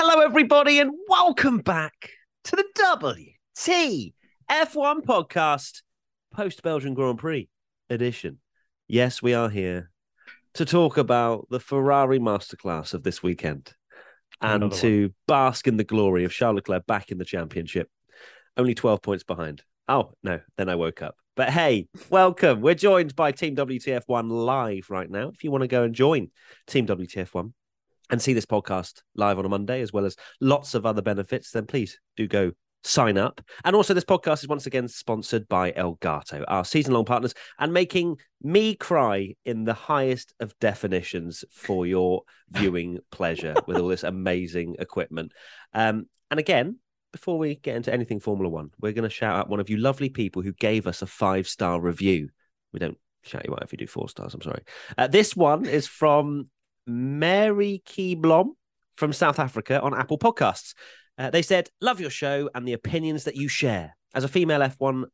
Hello, everybody, and welcome back to the WT F1 podcast, post Belgian Grand Prix edition. Yes, we are here to talk about the Ferrari masterclass of this weekend and Another to bask in the glory of Charles Leclerc back in the championship, only 12 points behind. Oh, no, then I woke up. But hey, welcome. We're joined by Team WTF1 live right now. If you want to go and join Team WTF1 and see this podcast live on a Monday, as well as lots of other benefits, then please do go sign up. And also, this podcast is once again sponsored by Elgato, our season long partners, and making me cry in the highest of definitions for your viewing pleasure with all this amazing equipment. Um, and again, before we get into anything Formula One, we're going to shout out one of you lovely people who gave us a five star review. We don't shout you out if you do four stars. I'm sorry. Uh, this one is from Mary Keyblom from South Africa on Apple Podcasts. Uh, they said, Love your show and the opinions that you share. As a female F1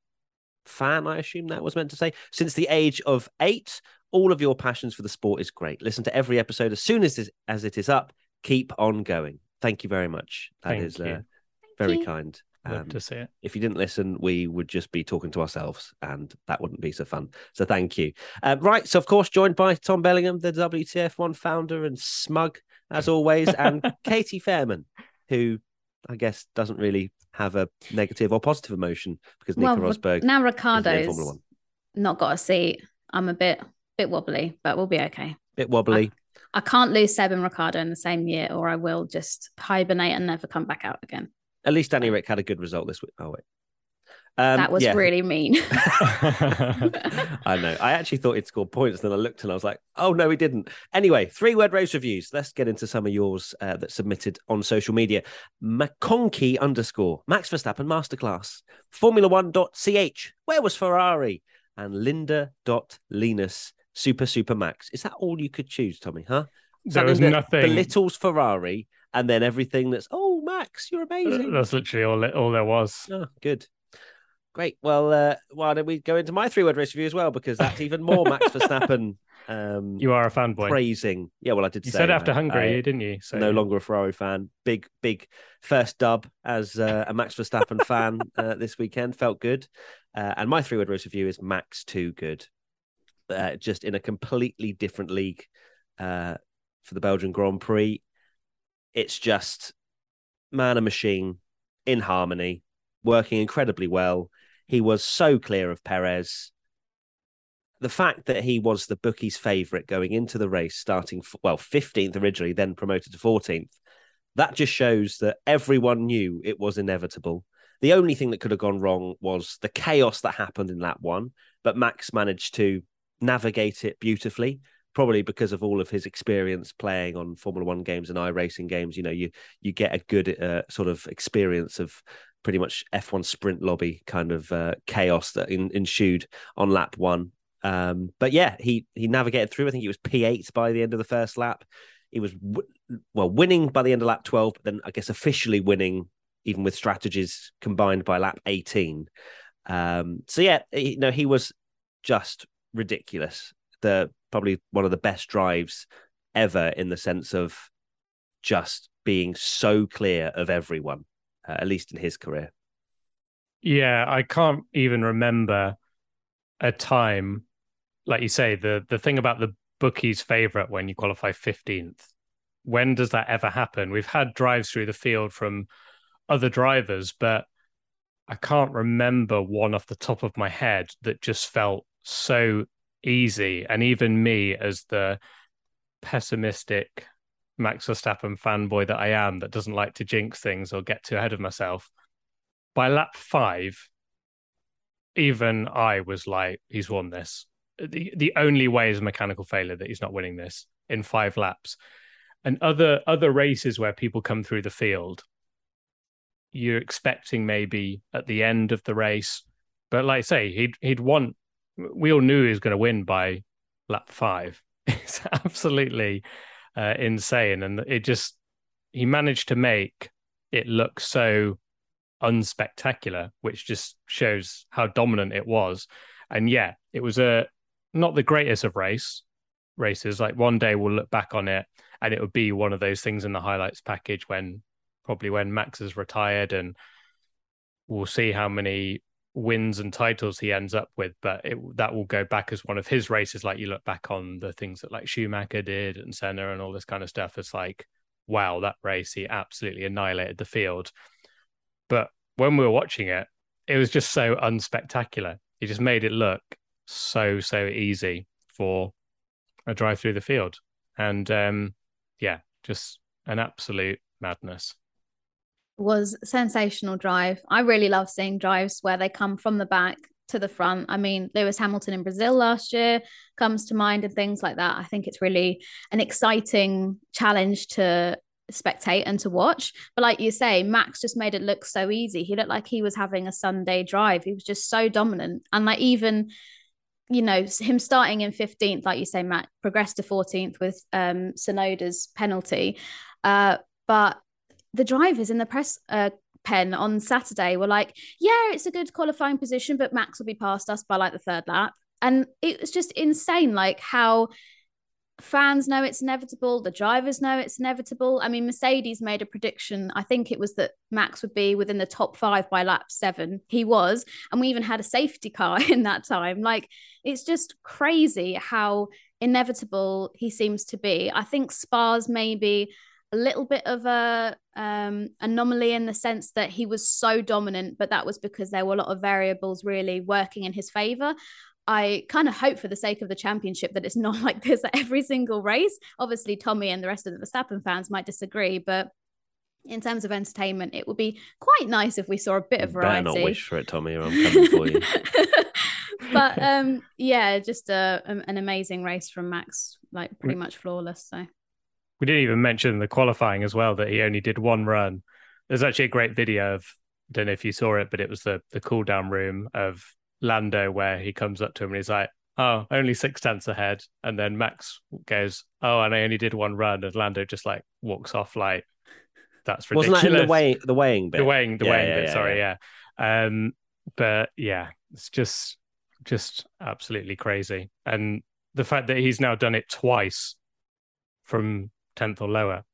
fan, I assume that was meant to say, since the age of eight, all of your passions for the sport is great. Listen to every episode as soon as, as it is up. Keep on going. Thank you very much. That Thank is uh, very you. kind. Love Um, to see it. if you didn't listen, we would just be talking to ourselves, and that wouldn't be so fun. So thank you. Um, right, so of course, joined by Tom Bellingham, the WTF1 founder and smug as always, and Katie Fairman, who I guess doesn't really have a negative or positive emotion because Nico Well, Rosberg now isn't Ricciardo's not got a seat. I'm a bit bit wobbly, but we'll be okay. Bit wobbly. I can't lose Seb and Ricciardo in the same year, or I will just hibernate and never come back out again. At least Danny Rick had a good result this week. Oh wait, um, that was yeah. really mean. I know. I actually thought he'd scored points. Then I looked and I was like, oh, no, he didn't. Anyway, three word race reviews. Let's get into some of yours uh, that submitted on social media. McConkey underscore Max Verstappen masterclass. Formula One.ch. Where was Ferrari? And Linda dot Linus super super max. Is that all you could choose, Tommy? Huh? there was that nothing. belittles Ferrari and then everything that's oh Max, you're amazing. That's literally all. All there was. Oh, good. Great. Well, uh, why don't we go into my three word race review as well? Because that's even more Max Verstappen um, You are a fanboy. praising. Yeah, well, I did You say said after. Hungary, I- didn't you? So no longer a Ferrari fan. Big, big first dub as uh, a Max Verstappen fan uh, this weekend. Felt good. Uh, and my three word race review is Max too good. Uh, just in a completely different league uh, for the Belgian Grand Prix. It's just man and machine in harmony, working incredibly well. He was so clear of Perez. The fact that he was the bookie's favourite going into the race, starting well 15th originally, then promoted to 14th, that just shows that everyone knew it was inevitable. The only thing that could have gone wrong was the chaos that happened in that one, but Max managed to navigate it beautifully. Probably because of all of his experience playing on Formula One games and iRacing games, you know, you you get a good uh, sort of experience of pretty much F1 sprint lobby kind of uh, chaos that ensued on lap one. Um, but yeah, he he navigated through. I think he was P8 by the end of the first lap. He was w- well winning by the end of lap 12, but then I guess officially winning even with strategies combined by lap 18. Um, so yeah, no, he was just ridiculous. The probably one of the best drives ever in the sense of just being so clear of everyone, uh, at least in his career. Yeah, I can't even remember a time, like you say, the the thing about the bookie's favorite when you qualify fifteenth. When does that ever happen? We've had drives through the field from other drivers, but I can't remember one off the top of my head that just felt so easy. And even me, as the pessimistic Max Verstappen fanboy that I am, that doesn't like to jinx things or get too ahead of myself, by lap five, even I was like, he's won this. The the only way is mechanical failure that he's not winning this in five laps. And other other races where people come through the field, you're expecting maybe at the end of the race, but like I say, he'd he'd won. We all knew he was going to win by lap five. It's absolutely uh, insane, and it just he managed to make it look so unspectacular, which just shows how dominant it was. And yeah, it was a not the greatest of race races. Like one day we'll look back on it and it would be one of those things in the highlights package when probably when Max is retired, and we'll see how many wins and titles he ends up with. But it, that will go back as one of his races. Like you look back on the things that like Schumacher did and Senna and all this kind of stuff. It's like, wow, that race he absolutely annihilated the field. But when we were watching it, it was just so unspectacular. He just made it look so so easy for a drive through the field, and um, yeah, just an absolute madness. Was sensational drive. I really love seeing drives where they come from the back to the front. I mean, Lewis Hamilton in Brazil last year comes to mind and things like that. I think it's really an exciting challenge to spectate and to watch. But like you say, Max just made it look so easy. He looked like he was having a Sunday drive. He was just so dominant. And like even you know, him starting in 15th, like you say, Matt, progressed to 14th with um, Tsunoda's penalty. Uh, but the drivers in the press uh, pen on Saturday were like, yeah, it's a good qualifying position, but Max will be past us by like the third lap. And it was just insane, like how fans know it's inevitable the drivers know it's inevitable. I mean mercedes made a prediction i think it was that max would be within the top five by lap seven. He was and we even had a safety car in that time. Like it's just crazy how inevitable he seems to be. I think spa's maybe a little bit of a um, anomaly in the sense that he was so dominant, but that was because there were a lot of variables really working in his favor. I kind of hope for the sake of the championship that it's not like this at every single race. Obviously, Tommy and the rest of the Verstappen fans might disagree, but in terms of entertainment, it would be quite nice if we saw a bit of variety. Better not wish for it, Tommy, or I'm coming for you. but um, yeah, just a, an amazing race from Max, like pretty much flawless. So we didn't even mention the qualifying as well that he only did one run. There's actually a great video of I don't know if you saw it, but it was the the cool down room of Lando where he comes up to him and he's like, "Oh, only six tenths ahead," and then Max goes, "Oh, and I only did one run," and Lando just like walks off like, "That's ridiculous." Wasn't that in the weighing the weighing bit? The weighing the Yeah, weighing yeah, bit. yeah, sorry, yeah. Um, but yeah, it's just just absolutely crazy, and the fact that he's now done it twice from tenth or lower.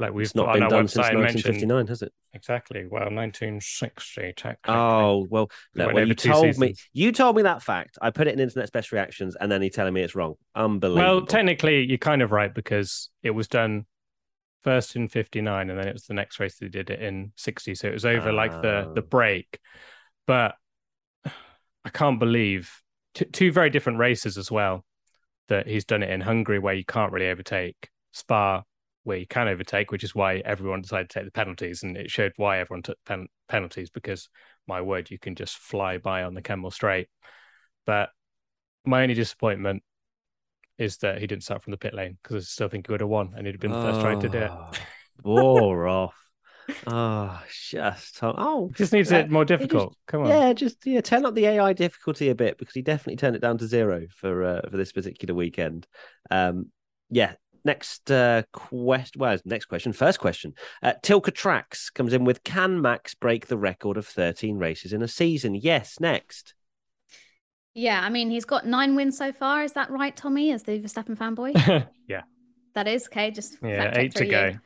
Like we've It's not been done since 1959, has it? exactly. Well, 1960 technically. Oh well, went when you told me you told me that fact. I put it in Internet's best reactions, and then he's telling me it's wrong. Unbelievable. Well, technically, you're kind of right because it was done first in 59 and then it was the next race they did it in 60 so it was over like the the Ah. break but i can't believe t- two very different races as well that he's done it in hungary where you can't really overtake spa where you can overtake which is why everyone decided to take the penalties and it showed why everyone took pen- penalties because my word you can just fly by on the kemmel straight but my only disappointment is that he didn't start from the pit lane because I still think he would have won and he'd have been the first driver to do it. Oh, Bore off. Oh, just oh, Just needs Yeah, it more just- difficult. Come on. yeah, just yeah, turn up the AI difficulty a bit because he definitely turned it down to zero for uh, for this particular weekend. Um, yeah. Next uh, question. Well, next question. First question. Uh, Tilka Tracks comes in with: Can Max break the record of thirteen races in a season? Yes. Next. yeah, I mean he's got nine wins so far. Is that right, Tommy? As the Verstappen fanboy, yeah. that is okay. Just Yeah. Eight to through you. go.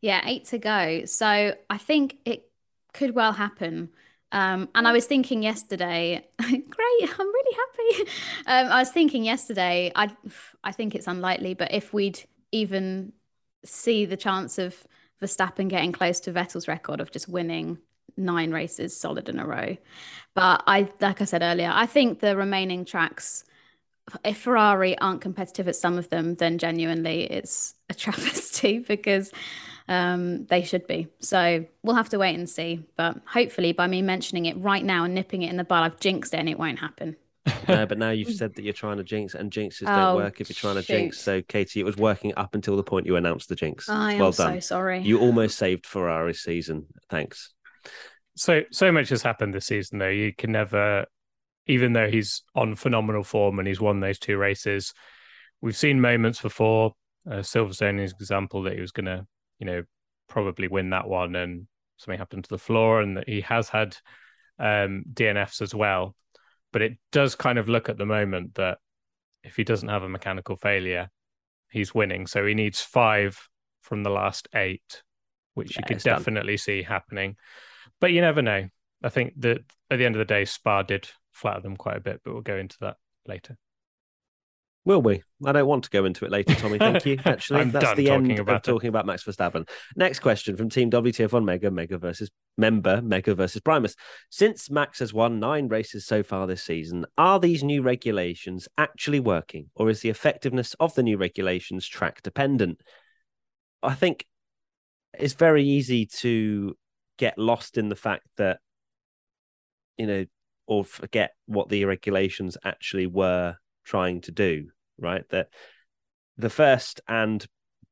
Yeah, eight to go. So I think it could well happen. Um, and I was thinking yesterday, great, I'm really happy. Um, I was thinking yesterday, I I think it's unlikely, but if we'd even see the chance of Verstappen getting close to Vettel's record of just winning nine races solid in a row. But I, like I said earlier, I think the remaining tracks, if Ferrari aren't competitive at some of them, then genuinely it's a travesty because um, they should be. So we'll have to wait and see. But hopefully, by me mentioning it right now and nipping it in the bud, I've jinxed it and it won't happen. No, but now you've said that you're trying to jinx, and jinxes don't Oh, work if you're trying to jinx. So, Katie, it was working up until the point you announced the jinx. I am well so done. sorry. You almost saved Ferrari's season. Thanks. So so much has happened this season though. You can never even though he's on phenomenal form and he's won those two races, we've seen moments before. Uh, Silverstone is an example that he was gonna, you know, probably win that one and something happened to the floor and that he has had um DNFs as well. But it does kind of look at the moment that if he doesn't have a mechanical failure, he's winning. So he needs five from the last eight which Yeah, you could it's done. definitely see happening. But you never know. I think that at the end of the day, Spa did flatter them quite a bit, but we'll go into that later. Will we? I don't want to go into it later, Tommy. Thank you. Actually, that's the end of it. talking about Max Verstappen. Next question from Team WTF1 Mega, Mega versus member, Mega versus Primus. Since Max has won nine races so far this season, are these new regulations actually working, or is the effectiveness of the new regulations track dependent? I think it's very easy to get lost in the fact that, you know, or forget what the regulations actually were trying to do, right? That the first and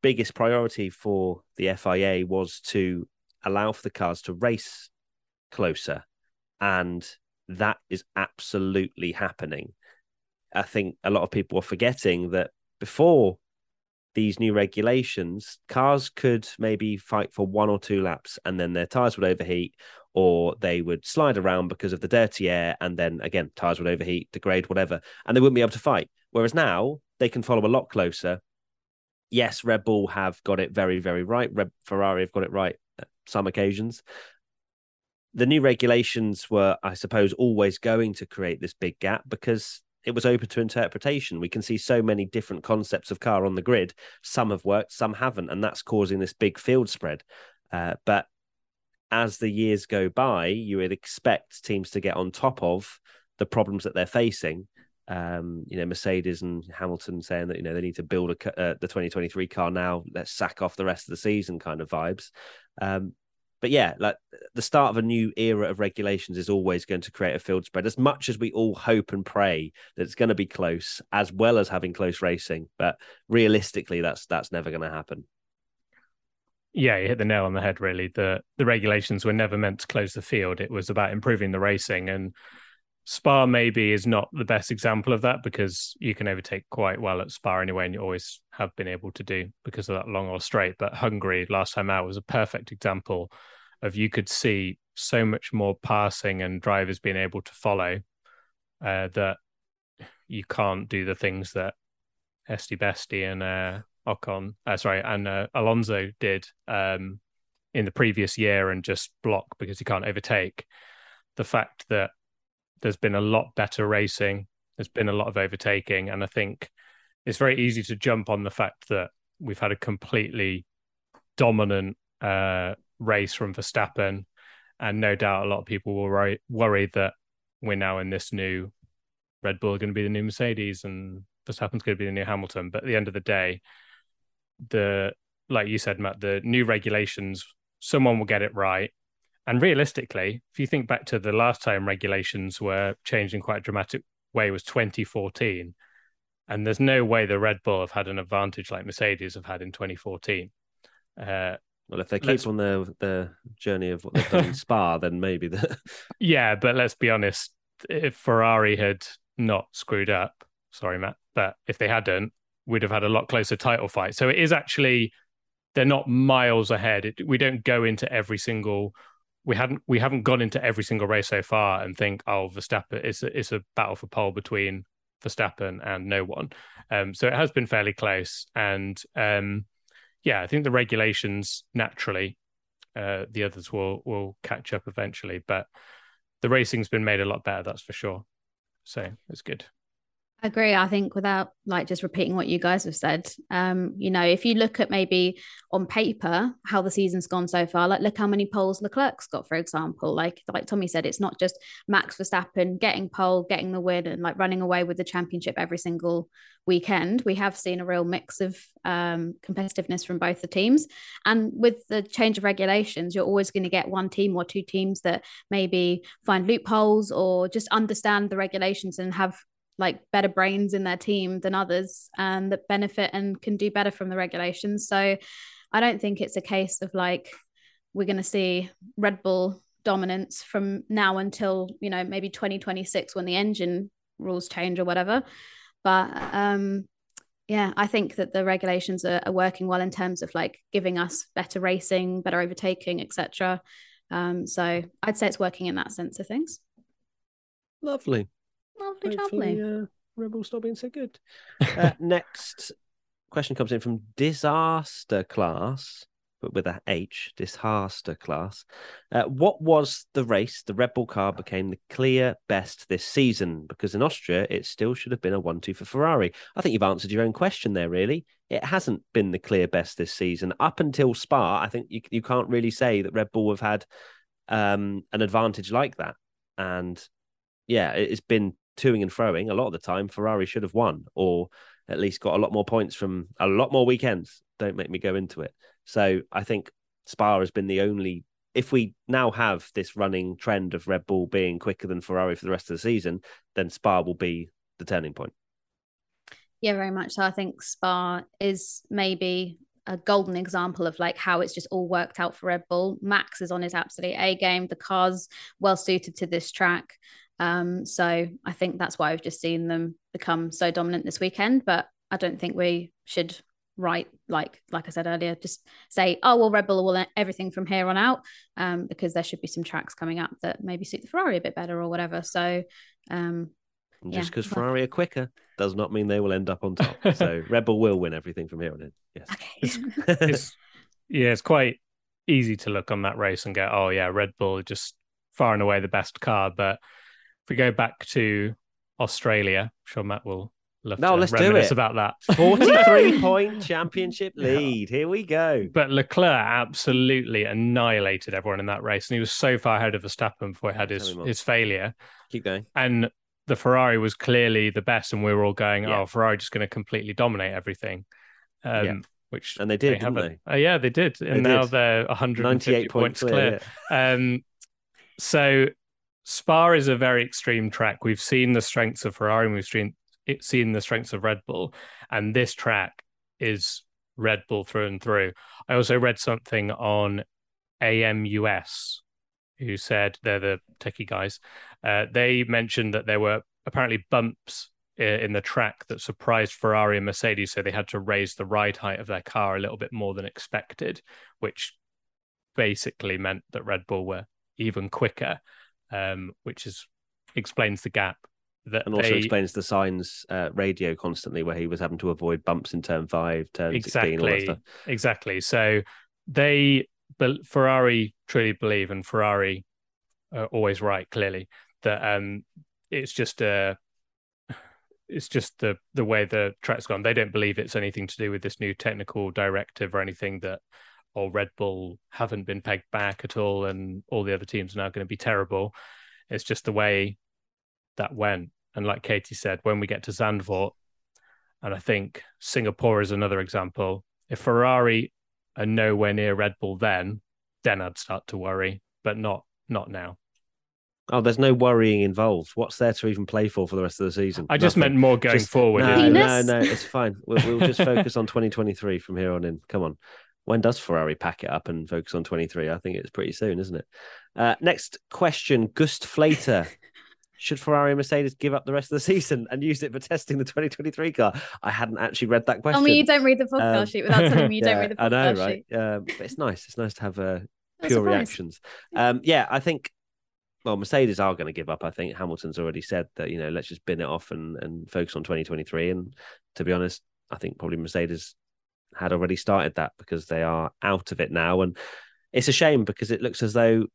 biggest priority for the FIA was to allow for the cars to race closer. And that is absolutely happening. I think a lot of people are forgetting that before these new regulations, cars could maybe fight for one or two laps and then their tires would overheat or they would slide around because of the dirty air. And then again, tires would overheat, degrade, whatever, and they wouldn't be able to fight. Whereas now they can follow a lot closer. Yes, Red Bull have got it very, very right. Red Ferrari have got it right at some occasions. The new regulations were, I suppose, always going to create this big gap because it was open to interpretation. We can see so many different concepts of car on the grid. Some have worked, some haven't, and that's causing this big field spread. Uh, but as the years go by, you would expect teams to get on top of the problems that they're facing. Um, you know, Mercedes and Hamilton saying that you know they need to build a uh, the 2023 car now. Let's sack off the rest of the season, kind of vibes. Um, but yeah, like the start of a new era of regulations is always going to create a field spread. As much as we all hope and pray that it's going to be close, as well as having close racing, but realistically, that's that's never going to happen. Yeah, you hit the nail on the head. Really, the the regulations were never meant to close the field. It was about improving the racing, and Spa maybe is not the best example of that because you can overtake quite well at Spa anyway, and you always have been able to do because of that long or straight. But Hungary last time out was a perfect example of you could see so much more passing and drivers being able to follow uh, that you can't do the things that Esti Besti and uh, Ocon, uh, sorry, and uh, Alonso did um, in the previous year and just block because he can't overtake. The fact that there's been a lot better racing, there's been a lot of overtaking, and I think it's very easy to jump on the fact that we've had a completely dominant uh, race from Verstappen, and no doubt a lot of people will worry, worry that we're now in this new Red Bull are going to be the new Mercedes and Verstappen's going to be the new Hamilton. But at the end of the day, the like you said, Matt, the new regulations, someone will get it right. And realistically, if you think back to the last time regulations were changed in quite a dramatic way was 2014. And there's no way the Red Bull have had an advantage like Mercedes have had in 2014. Uh, Well, if they keep Let's- on their the journey of what they've done in Spa, then maybe the yeah, but let's be honest, if Ferrari had not screwed up, sorry, Matt, but if they hadn't, we'd have had a lot closer title fight. So it is actually they're not miles ahead. It, we don't go into every single we hadn't we haven't gone into every single race so far and think oh Verstappen it's a, it's a battle for pole between Verstappen and no one. Um, so it has been fairly close and um, yeah, I think the regulations naturally uh, the others will will catch up eventually, but the racing's been made a lot better, that's for sure. So it's good. I agree. I think without like just repeating what you guys have said, um, you know, if you look at maybe on paper how the season's gone so far, like look how many poles Leclerc's got, for example. Like like Tommy said, it's not just Max Verstappen getting pole, getting the win, and like running away with the championship every single weekend. We have seen a real mix of um, competitiveness from both the teams, and with the change of regulations, you're always going to get one team or two teams that maybe find loopholes or just understand the regulations and have like better brains in their team than others and that benefit and can do better from the regulations. So I don't think it's a case of like we're going to see Red Bull dominance from now until, you know, maybe 2026 when the engine rules change or whatever. But um yeah, I think that the regulations are, are working well in terms of like giving us better racing, better overtaking, etc. Um, so I'd say it's working in that sense of things. lovely. Lovely, Hopefully, lovely. uh, Rebel stop being so good. Uh, next question comes in from Disaster Class. but with a H, disaster class. Uh, what was the race the Red Bull car became the clear best this season? Because in Austria, it still should have been a 1 2 for Ferrari. I think you've answered your own question there, really. It hasn't been the clear best this season. Up until Spa, I think you, you can't really say that Red Bull have had um, an advantage like that. And yeah, it's been toing and froing a lot of the time. Ferrari should have won or at least got a lot more points from a lot more weekends. Don't make me go into it. So I think Spa has been the only. If we now have this running trend of Red Bull being quicker than Ferrari for the rest of the season, then Spa will be the turning point. Yeah, very much so. I think Spa is maybe a golden example of like how it's just all worked out for Red Bull. Max is on his absolute A game. The car's well suited to this track. Um, so I think that's why we've just seen them become so dominant this weekend. But I don't think we should write like like I said earlier, just say, oh well, Red Bull will everything from here on out, um, because there should be some tracks coming up that maybe suit the Ferrari a bit better or whatever. So um, just because yeah. Ferrari are quicker does not mean they will end up on top. so Red Bull will win everything from here on in. Yes. Okay. it's, it's, yeah, it's quite easy to look on that race and go, oh yeah, Red Bull just far and away the best car, but if we go back to Australia, I'm sure Matt will love no, to let's do it. about that. 43 point championship lead. Here we go. But Leclerc absolutely annihilated everyone in that race. And he was so far ahead of Verstappen before he had his, his failure. Keep going. And the Ferrari was clearly the best. And we were all going, yeah. oh, Ferrari just going to completely dominate everything. Um, yeah. Which and they did, they didn't they? Uh, yeah, they did. And they now did. they're 198 points clear. clear. Yeah. Um, so Spa is a very extreme track. We've seen the strengths of Ferrari and we've seen, seen the strengths of Red Bull. And this track is Red Bull through and through. I also read something on AMUS, who said they're the techie guys. Uh, they mentioned that there were apparently bumps in the track that surprised Ferrari and Mercedes, so they had to raise the ride height of their car a little bit more than expected, which basically meant that Red Bull were even quicker um, which is explains the gap. That and also they... explains the Sainz uh, radio constantly where he was having to avoid bumps in turn five, turn exactly, 16, Exactly. So they, Ferrari truly believe, and Ferrari are always right, clearly, that um, it's just a it's just the the way the track's gone. They don't believe it's anything to do with this new technical directive or anything that or Red Bull haven't been pegged back at all, and all the other teams are now going to be terrible. It's just the way that went. And like Katie said, when we get to Zandvoort, and I think Singapore is another example. If Ferrari are nowhere near Red Bull, then then I'd start to worry, but not not now. Oh, there's no worrying involved. What's there to even play for for the rest of the season? I just meant more going just, forward. No, no, no, it's fine. We'll, we'll just focus on 2023 from here on in. Come on when does Ferrari pack it up and focus on 23? I think it's pretty soon, isn't it? Uh, next question Gust Flater. Should Ferrari and Mercedes give up the rest of the season and use it for testing the 2023 car? I hadn't actually read that question. I mean, you don't read the podcast um, sheet without telling me you yeah, don't read the podcast I know, right? Um, but it's nice. It's nice to have uh, pure reactions. Um, yeah, I think well, Mercedes are going to give up. I think Hamilton's already said that, you know, let's just bin it off and, and focus on 2023. And to be honest, I think probably Mercedes had already started that because they are out of it now. And it's a shame because it looks as though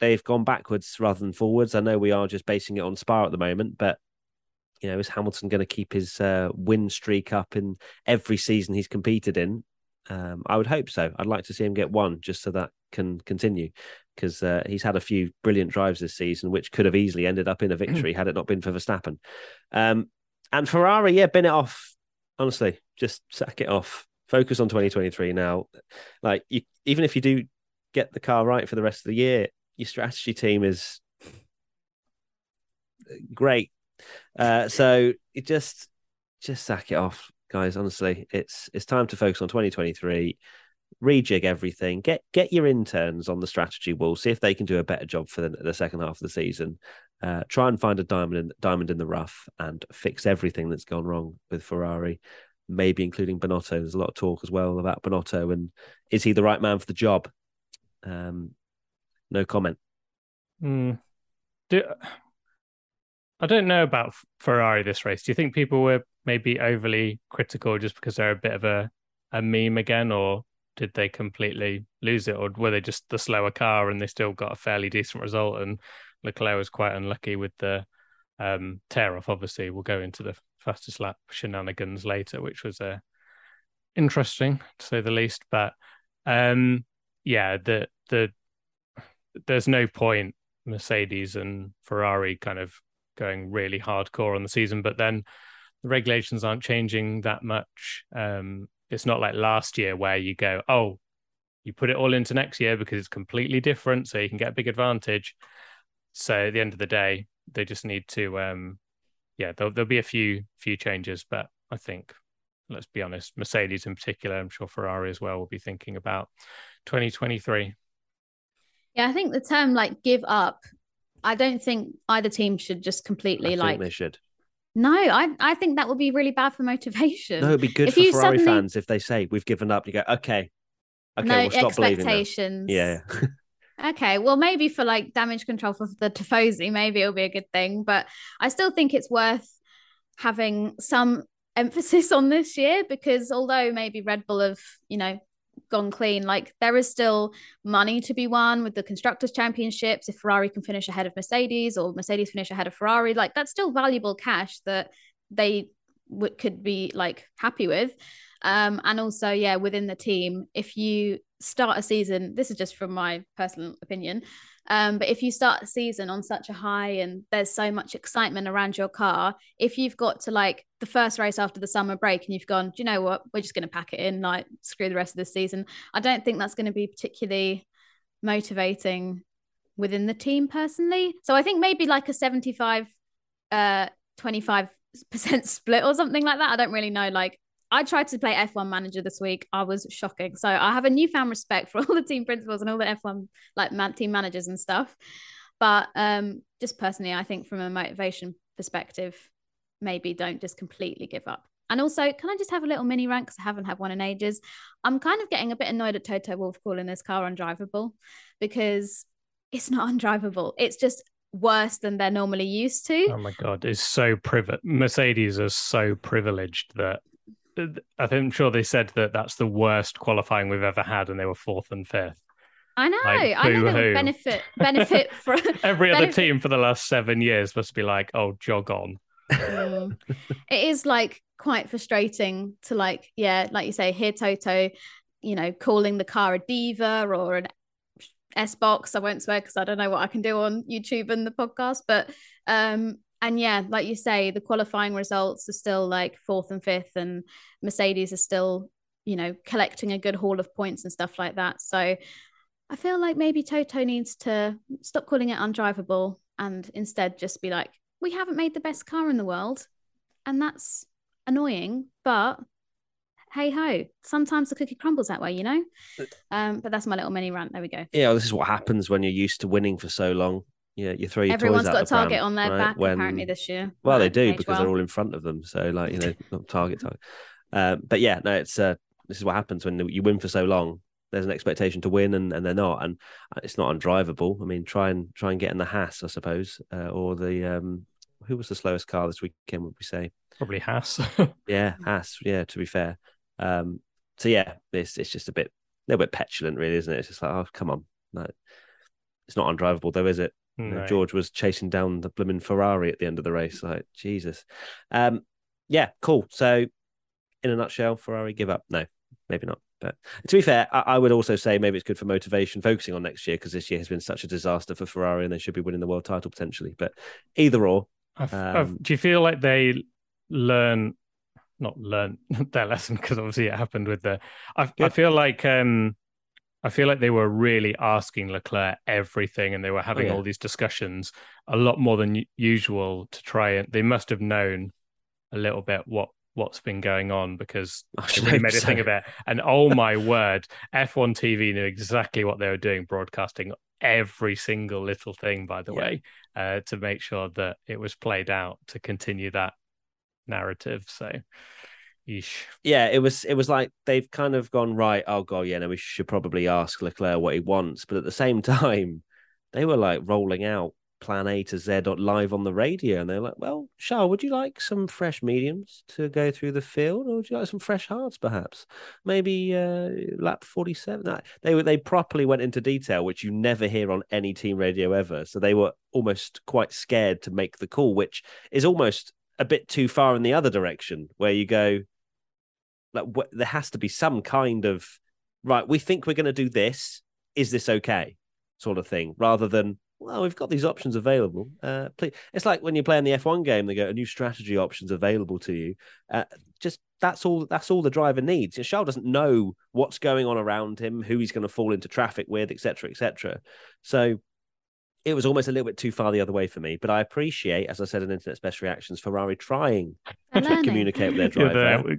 they've gone backwards rather than forwards. I know we are just basing it on Spa at the moment, but you know, is Hamilton going to keep his uh, win streak up in every season he's competed in? Um, I would hope so. I'd like to see him get one just so that can continue because uh, he's had a few brilliant drives this season, which could have easily ended up in a victory had it not been for Verstappen. Um, and Ferrari, yeah, bin it off. Honestly, just sack it off focus on 2023 now. Like you, even if you do get the car right for the rest of the year, your strategy team is great. Uh, so it just just sack it off, guys. Honestly, it's it's time to focus on 2023. Rejig everything. Get get your interns on the strategy wall. See if they can do a better job for the, the second half of the season. Uh, try and find a diamond in, diamond in the rough and fix everything that's gone wrong with Ferrari maybe including Binotto. There's a lot of talk as well about Binotto and is he the right man for the job? Um, no comment. Mm. Do, I don't know about Ferrari this race. Do you think people were maybe overly critical just because they're a bit of a, a meme again, or did they completely lose it, or were they just the slower car and they still got a fairly decent result? And Leclerc was quite unlucky with the um, tear off. Obviously, we'll go into the fastest lap shenanigans later, which was uh, interesting to say the least. But um, yeah, the the there's no point Mercedes and Ferrari kind of going really hardcore on the season, but then the regulations aren't changing that much. Um, it's not like last year where you go, oh, you put it all into next year because it's completely different, so you can get a big advantage. So at the end of the day, they just need to, um, yeah, there'll, there'll be a few few changes, but I think let's be honest, Mercedes in particular, I'm sure Ferrari as well will be thinking about 2023. Yeah, I think the term like give up, I don't think either team should just completely I like they should. No, I I think that would be really bad for motivation. No, it'd be good If for you Ferrari suddenly- fans if they say we've given up. You go, okay, okay, no we'll stop believing now. expectations. Yeah, Okay, well, maybe for like damage control for the Tifosi, maybe it'll be a good thing. But I still think it's worth having some emphasis on this year because although maybe Red Bull have, you know, gone clean, like there is still money to be won with the Constructors' Championships. If Ferrari can finish ahead of Mercedes or Mercedes finish ahead of Ferrari, like that's still valuable cash that they w- could be like happy with. Um, and also, yeah, within the team, if you start a season, this is just from my personal opinion, um, but if you start a season on such a high and there's so much excitement around your car, if you've got to like the first race after the summer break and you've gone, do you know what, we're just going to pack it in, like screw the rest of the season, I don't think that's going to be particularly motivating within the team personally. So I think maybe like a 75, uh, 25 percent split or something like that. I don't really know. Like I tried to play F1 manager this week. I was shocking. So I have a newfound respect for all the team principals and all the F1 like man- team managers and stuff. But um, just personally, I think from a motivation perspective, maybe don't just completely give up. And also, can I just have a little mini rant? Because I haven't had one in ages. I'm kind of getting a bit annoyed at Toto Wolff calling this car undrivable because it's not undrivable. It's just worse than they're normally used to. Oh my god, it's so privileged. Mercedes are so privileged that I'm sure they said that that's the worst qualifying we've ever had, and they were fourth and fifth. I know. Like, I know they would benefit benefit from Every other benefit- team for the last seven years must be like, oh, jog on. Mm. it is like quite frustrating to like yeah like you say hear toto you know calling the car a diva or an s box i won't swear because i don't know what i can do on youtube and the podcast but um and yeah like you say the qualifying results are still like fourth and fifth and mercedes is still you know collecting a good haul of points and stuff like that so i feel like maybe toto needs to stop calling it undrivable and instead just be like we haven't made the best car in the world and that's annoying but hey ho sometimes the cookie crumbles that way you know um but that's my little mini rant there we go yeah. well, this is what happens when you're used to winning for so long. Yeah, you throw your everyone's toys got a the pram, target on their right? back When- apparently this year Well, they do because well. they're all in front of them. So, like, you know, not target target. Um, but yeah, no, it's uh, this is what happens when you win for so long. There's an expectation to win, and, and they're not, and it's not undrivable. I mean, try and try and get in the Haas, I suppose, uh, or the um, who was the slowest car this weekend? Would we say? Probably Haas. Yeah, Haas. Yeah, to be fair. Um, so yeah, it's it's just a bit, a little bit petulant, really, isn't it? It's just like, oh, come on, no, it's not undrivable, though, is it? No. George was chasing down the blooming Ferrari at the end of the race. Like Jesus. Um, yeah, cool. So, in a nutshell, Ferrari give up? No, maybe not. But to be fair, I, I would also say maybe it's good for motivation, focusing on next year because this year has been such a disaster for Ferrari, and they should be winning the world title potentially. But either or, I've- Um, I've- do you feel like they learn, not learn their lesson because obviously it happened with the. I, I feel like um, I feel like they were really asking Leclerc everything, and they were having yeah. all these discussions a lot more than usual to try and. They must have known a little bit what what's been going on because I they really made a thing of it. And oh my word, F1 TV knew exactly what they were doing, broadcasting every single little thing, by the Yeah. way, uh, to make sure that it was played out to continue that narrative. So, yeah, it was it was like they've kind of gone right. Oh god, yeah, no, we should probably ask Leclerc what he wants, but at the same time, they were like rolling out plan A to Z live on the radio. And they're like, well, Charles, would you like some fresh mediums to go through the field? Or would you like some fresh hards, perhaps? Maybe uh, lap 47. They, they properly went into detail, which you never hear on any team radio ever. So they were almost quite scared to make the call, which is almost a bit too far in the other direction, where you go, like, wh- there has to be some kind of, right, we think we're going to do this. Is this okay? Sort of thing, rather than well, we've got these options available. Uh, please. It's like when you play in the F1 game, they go a new strategy options available to you. Uh, just that's all. That's all the driver needs. Charles doesn't know what's going on around him, who he's going to fall into traffic with, etc., etc. So it was almost a little bit too far the other way for me. But I appreciate, as I said in Internet Special Reactions, Ferrari trying to communicate with their driver.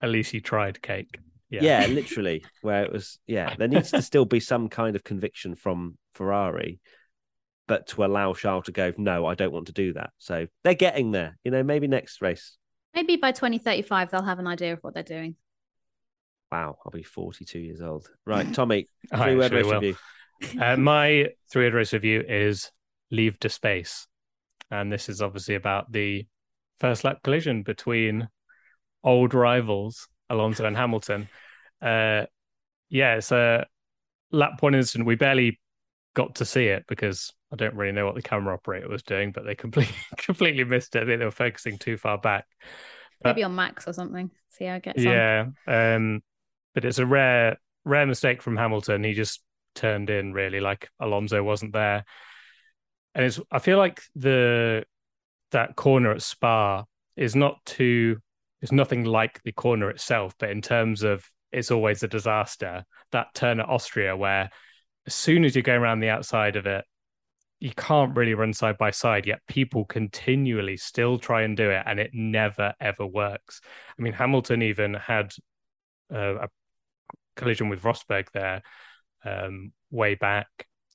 Yeah, at least he tried cake. Yeah. yeah, literally. Where it was, yeah, there needs to still be some kind of conviction from Ferrari but to allow Charles to go, no, I don't want to do that. So they're getting there. You know, maybe next race. Maybe by 2035, they'll have an idea of what they're doing. Wow, I'll be 42 years old. Right, Tommy, three word race review. Uh, my three word race review is Leave to Space. And this is obviously about the first lap collision between old rivals, Alonso and Hamilton. Uh, yeah, it's a lap one incident. We barely got to see it because I don't really know what the camera operator was doing, but they completely completely missed it. I think they were focusing too far back. But, Maybe on Max or something. See how it gets yeah, on. Um, but it's a rare rare mistake from Hamilton. He just turned in really like Alonso wasn't there. And it's I feel like the that corner at Spa is not too it's nothing like the corner itself, but in terms of it's always a disaster. That turn at Austria where as soon as you're going around the outside of it, you can't really run side by side yet people continually still try and do it and it never ever works i mean hamilton even had uh, a collision with rosberg there um, way back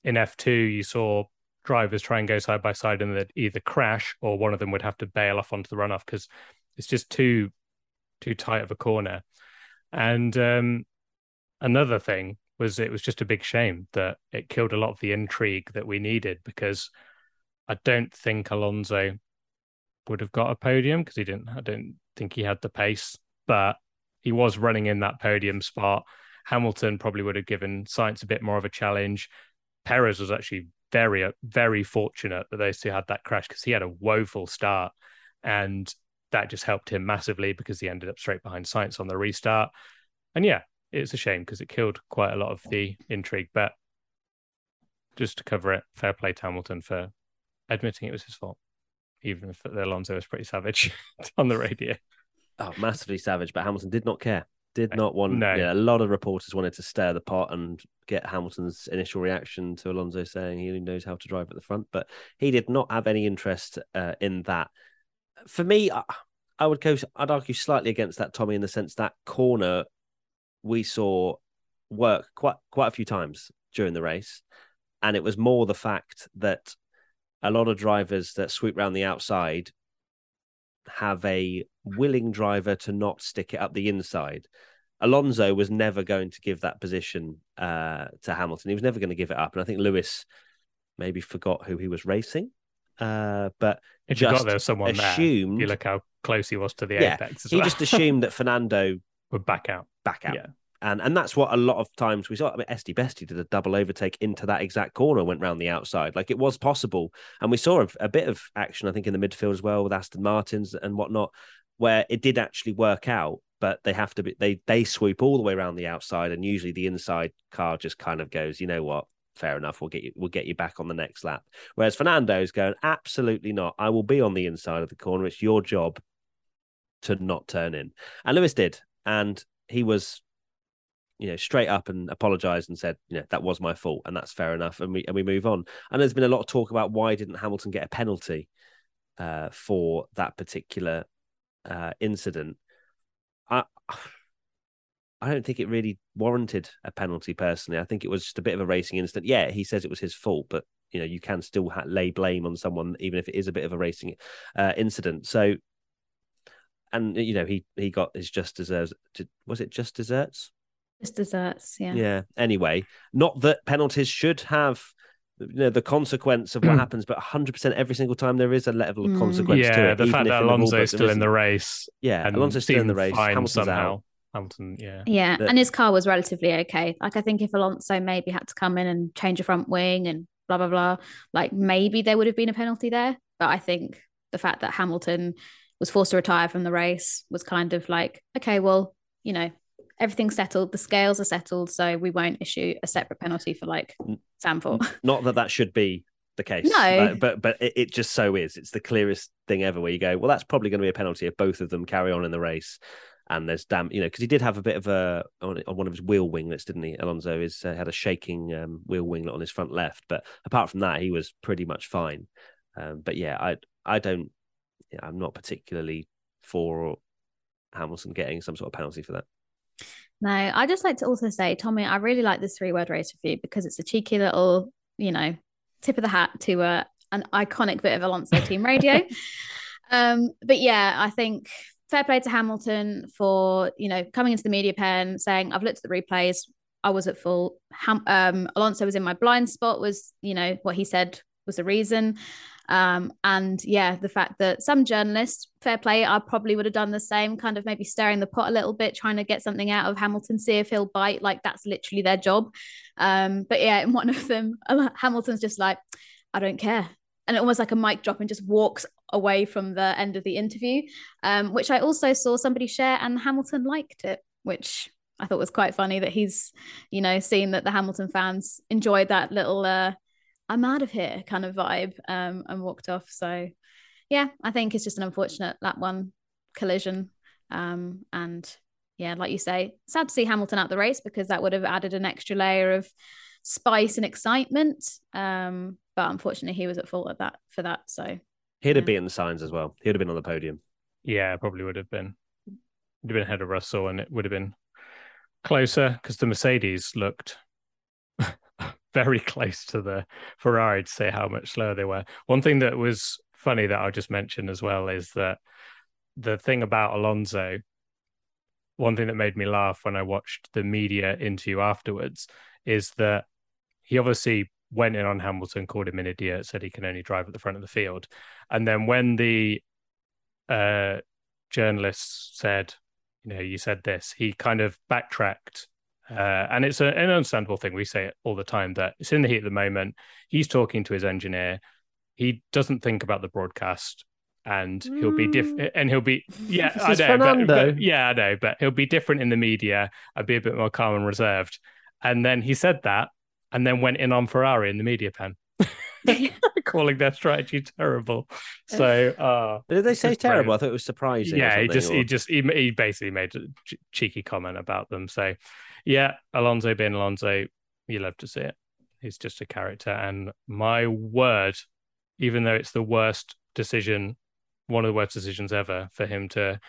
in f2 you saw drivers try and go side by side and they'd either crash or one of them would have to bail off onto the runoff because it's just too too tight of a corner and um, another thing was it was just a big shame that it killed a lot of the intrigue that we needed because I don't think Alonso would have got a podium because he didn't. I don't think he had the pace, but he was running in that podium spot. Hamilton probably would have given Sainz a bit more of a challenge. Perez was actually very, very fortunate that those two had that crash because he had a woeful start, and that just helped him massively because he ended up straight behind Sainz on the restart. And yeah, it's a shame because it killed quite a lot of the intrigue. But just to cover it, fair play to Hamilton for admitting it was his fault, even if Alonso was pretty savage on the radio. Oh, massively savage, but Hamilton did not care. Did not want. No. Yeah, a lot of reporters wanted to stir the pot and get Hamilton's initial reaction to Alonso saying he knows how to drive at the front, but he did not have any interest uh, in that. For me, I, I would go. I'd argue slightly against that, Tommy, in the sense that corner we saw work quite quite a few times during the race, and it was more the fact that a lot of drivers that sweep around the outside have a willing driver to not stick it up the inside. Alonso was never going to give that position uh, to Hamilton. He was never going to give it up, and I think Lewis maybe forgot who he was racing. Uh, but if you got there someone assumed, there, you look how close he was to the yeah, apex. he well. just assumed that Fernando would back out. Back out. Yeah. And and that's what a lot of times we saw. I mean, Esti Besti did a double overtake into that exact corner, went round the outside. Like it was possible. And we saw a, a bit of action, I think, in the midfield as well with Aston Martins and whatnot, where it did actually work out. But they have to be they they swoop all the way around the outside, and usually the inside car just kind of goes, you know what, fair enough. We'll get you. We'll get you back on the next lap. Whereas Fernando's going, absolutely not. I will be on the inside of the corner. It's your job to not turn in. And Lewis did, and he was you know straight up and apologized and said you know that was my fault and that's fair enough and we and we move on and there's been a lot of talk about why didn't hamilton get a penalty uh, for that particular uh, incident i i don't think it really warranted a penalty personally i think it was just a bit of a racing incident yeah he says it was his fault but you know you can still ha- lay blame on someone even if it is a bit of a racing uh, incident so and you know he he got his just deserves was it just desserts just desserts, yeah. Yeah. Anyway, not that penalties should have you know the consequence of what happens, but 100 percent every single time there is a level of Mm. consequence to yeah, it. the fact that in the rule Alonso's book still in the race yeah, and Alonso's still in the race. fine Hamilton's somehow. out. Hamilton, yeah. Yeah, That- and his car was relatively okay. Like I think if Alonso maybe had to come in and change a front wing and blah blah blah, like maybe there would have been a penalty there. But I think the fact that Hamilton was forced to retire from the race was kind of like, okay, well, you know, everything's settled, the scales are settled, so we won't issue a separate penalty for like N- Sanford. Not that that should be the case. No. but but, but it, it just so is. It's the clearest thing ever. Where you go, well, that's probably going to be a penalty if both of them carry on in the race. And there's damn, you know, because he did have a bit of a on, on one of his wheel winglets, didn't he? Alonso is uh, had a shaking um, wheel winglet on his front left, but apart from that, he was pretty much fine. Um, but yeah, I I don't, yeah, I'm not particularly for Hamilton getting some sort of penalty for that. No, I just like to also say, Tommy, I really like this three word race review because it's a cheeky little, you know, tip of the hat to uh, an iconic bit of Alonso team radio. um, but yeah, I think fair play to Hamilton for, you know, coming into the media pen saying, I've looked at the replays, I was at full. Ham- um, Alonso was in my blind spot, was, you know, what he said was the reason. Um, and yeah, the fact that some journalists, fair play, I probably would have done the same, kind of maybe stirring the pot a little bit, trying to get something out of Hamilton, see if he'll bite. Like that's literally their job. Um, but yeah, in one of them, Hamilton's just like, I don't care. And almost like a mic drop and just walks away from the end of the interview, um, which I also saw somebody share, and Hamilton liked it, which I thought was quite funny that he's, you know, seen that the Hamilton fans enjoyed that little uh, I'm out of here kind of vibe um, and walked off. So, yeah, I think it's just an unfortunate that one collision. Um, and yeah, like you say, sad to see Hamilton out the race because that would have added an extra layer of spice and excitement. Um, but unfortunately, he was at fault at that for that. So, He'd have beaten the Sainz as well. He'd have been on the podium. Yeah, probably would have been. Would have been ahead of Russell, and it would have been closer because the Mercedes looked very close to the Ferrari to say how much slower they were. One thing that was funny that I'll just mention as well is that the thing about Alonso, one thing that made me laugh when I watched the media interview afterwards is that he obviously went in on Hamilton, called him an idiot, said he can only drive at the front of the field. And then when the uh, journalists said, you know, you said this, he kind of backtracked. Uh, and it's a, an understandable thing. We say it all the time that it's in the heat of the moment. He's talking to his engineer. He doesn't think about the broadcast and he'll be different. And he'll be, yeah, I know. But, but- yeah, I know. But he'll be different in the media. I'd be a bit more calm and reserved. And then he said that and then went in on Ferrari in the media pen, calling their strategy terrible. So, uh, Did they say terrible? brilliant. I thought it was surprising. yeah, he just or- he just he, he basically made a ch- cheeky comment about them. So, yeah, Alonso being Alonso, you love to see it. He's just a character, and my word, even though it's the worst decision, one of the worst decisions ever for him to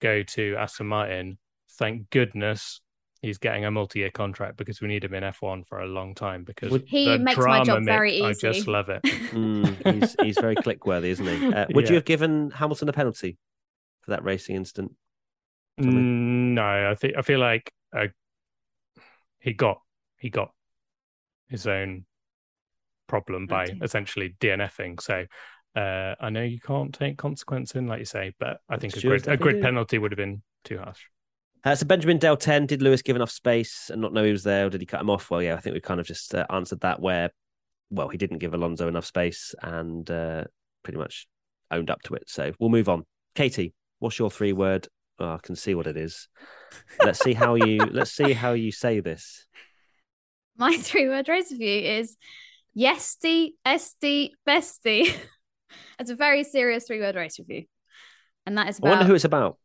go to Aston Martin, thank goodness he's getting a multi-year contract because we need him in F1 for a long time because He the makes my drama, job very Mick, I just love it. Mm, he's he's very click worthy, isn't he? Uh, would Yeah. you have given Hamilton a penalty for that racing incident? Tommy? Mm, No, I think I feel like uh, he got he got his own problem by Okay. essentially DNFing. So uh, I know you can't take consequence in, like you say, but I think a grid, a grid penalty would have been too harsh. Uh, so Benjamin Del 10, did Lewis give enough space and not know he was there, or did he cut him off? Well, yeah, I think we kind of just uh, answered that where, well, he didn't give Alonso enough space and uh, pretty much owned up to it. So we'll move on. Katie, what's your three word? Oh, I can see what it is. Let's see how you let's see how you say this. My three word race review is yesty, esty, bestie. it's a very serious three word race review. And that is I wonder who it's about.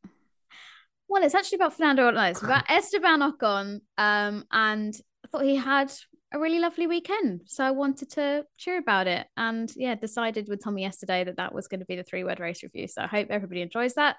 Well, it's actually about Fernando no, it's about Esteban Ocon. Um, and I thought he had a really lovely weekend. So I wanted to cheer about it. And yeah, decided with Tommy yesterday that that was going to be the three word race review. So I hope everybody enjoys that.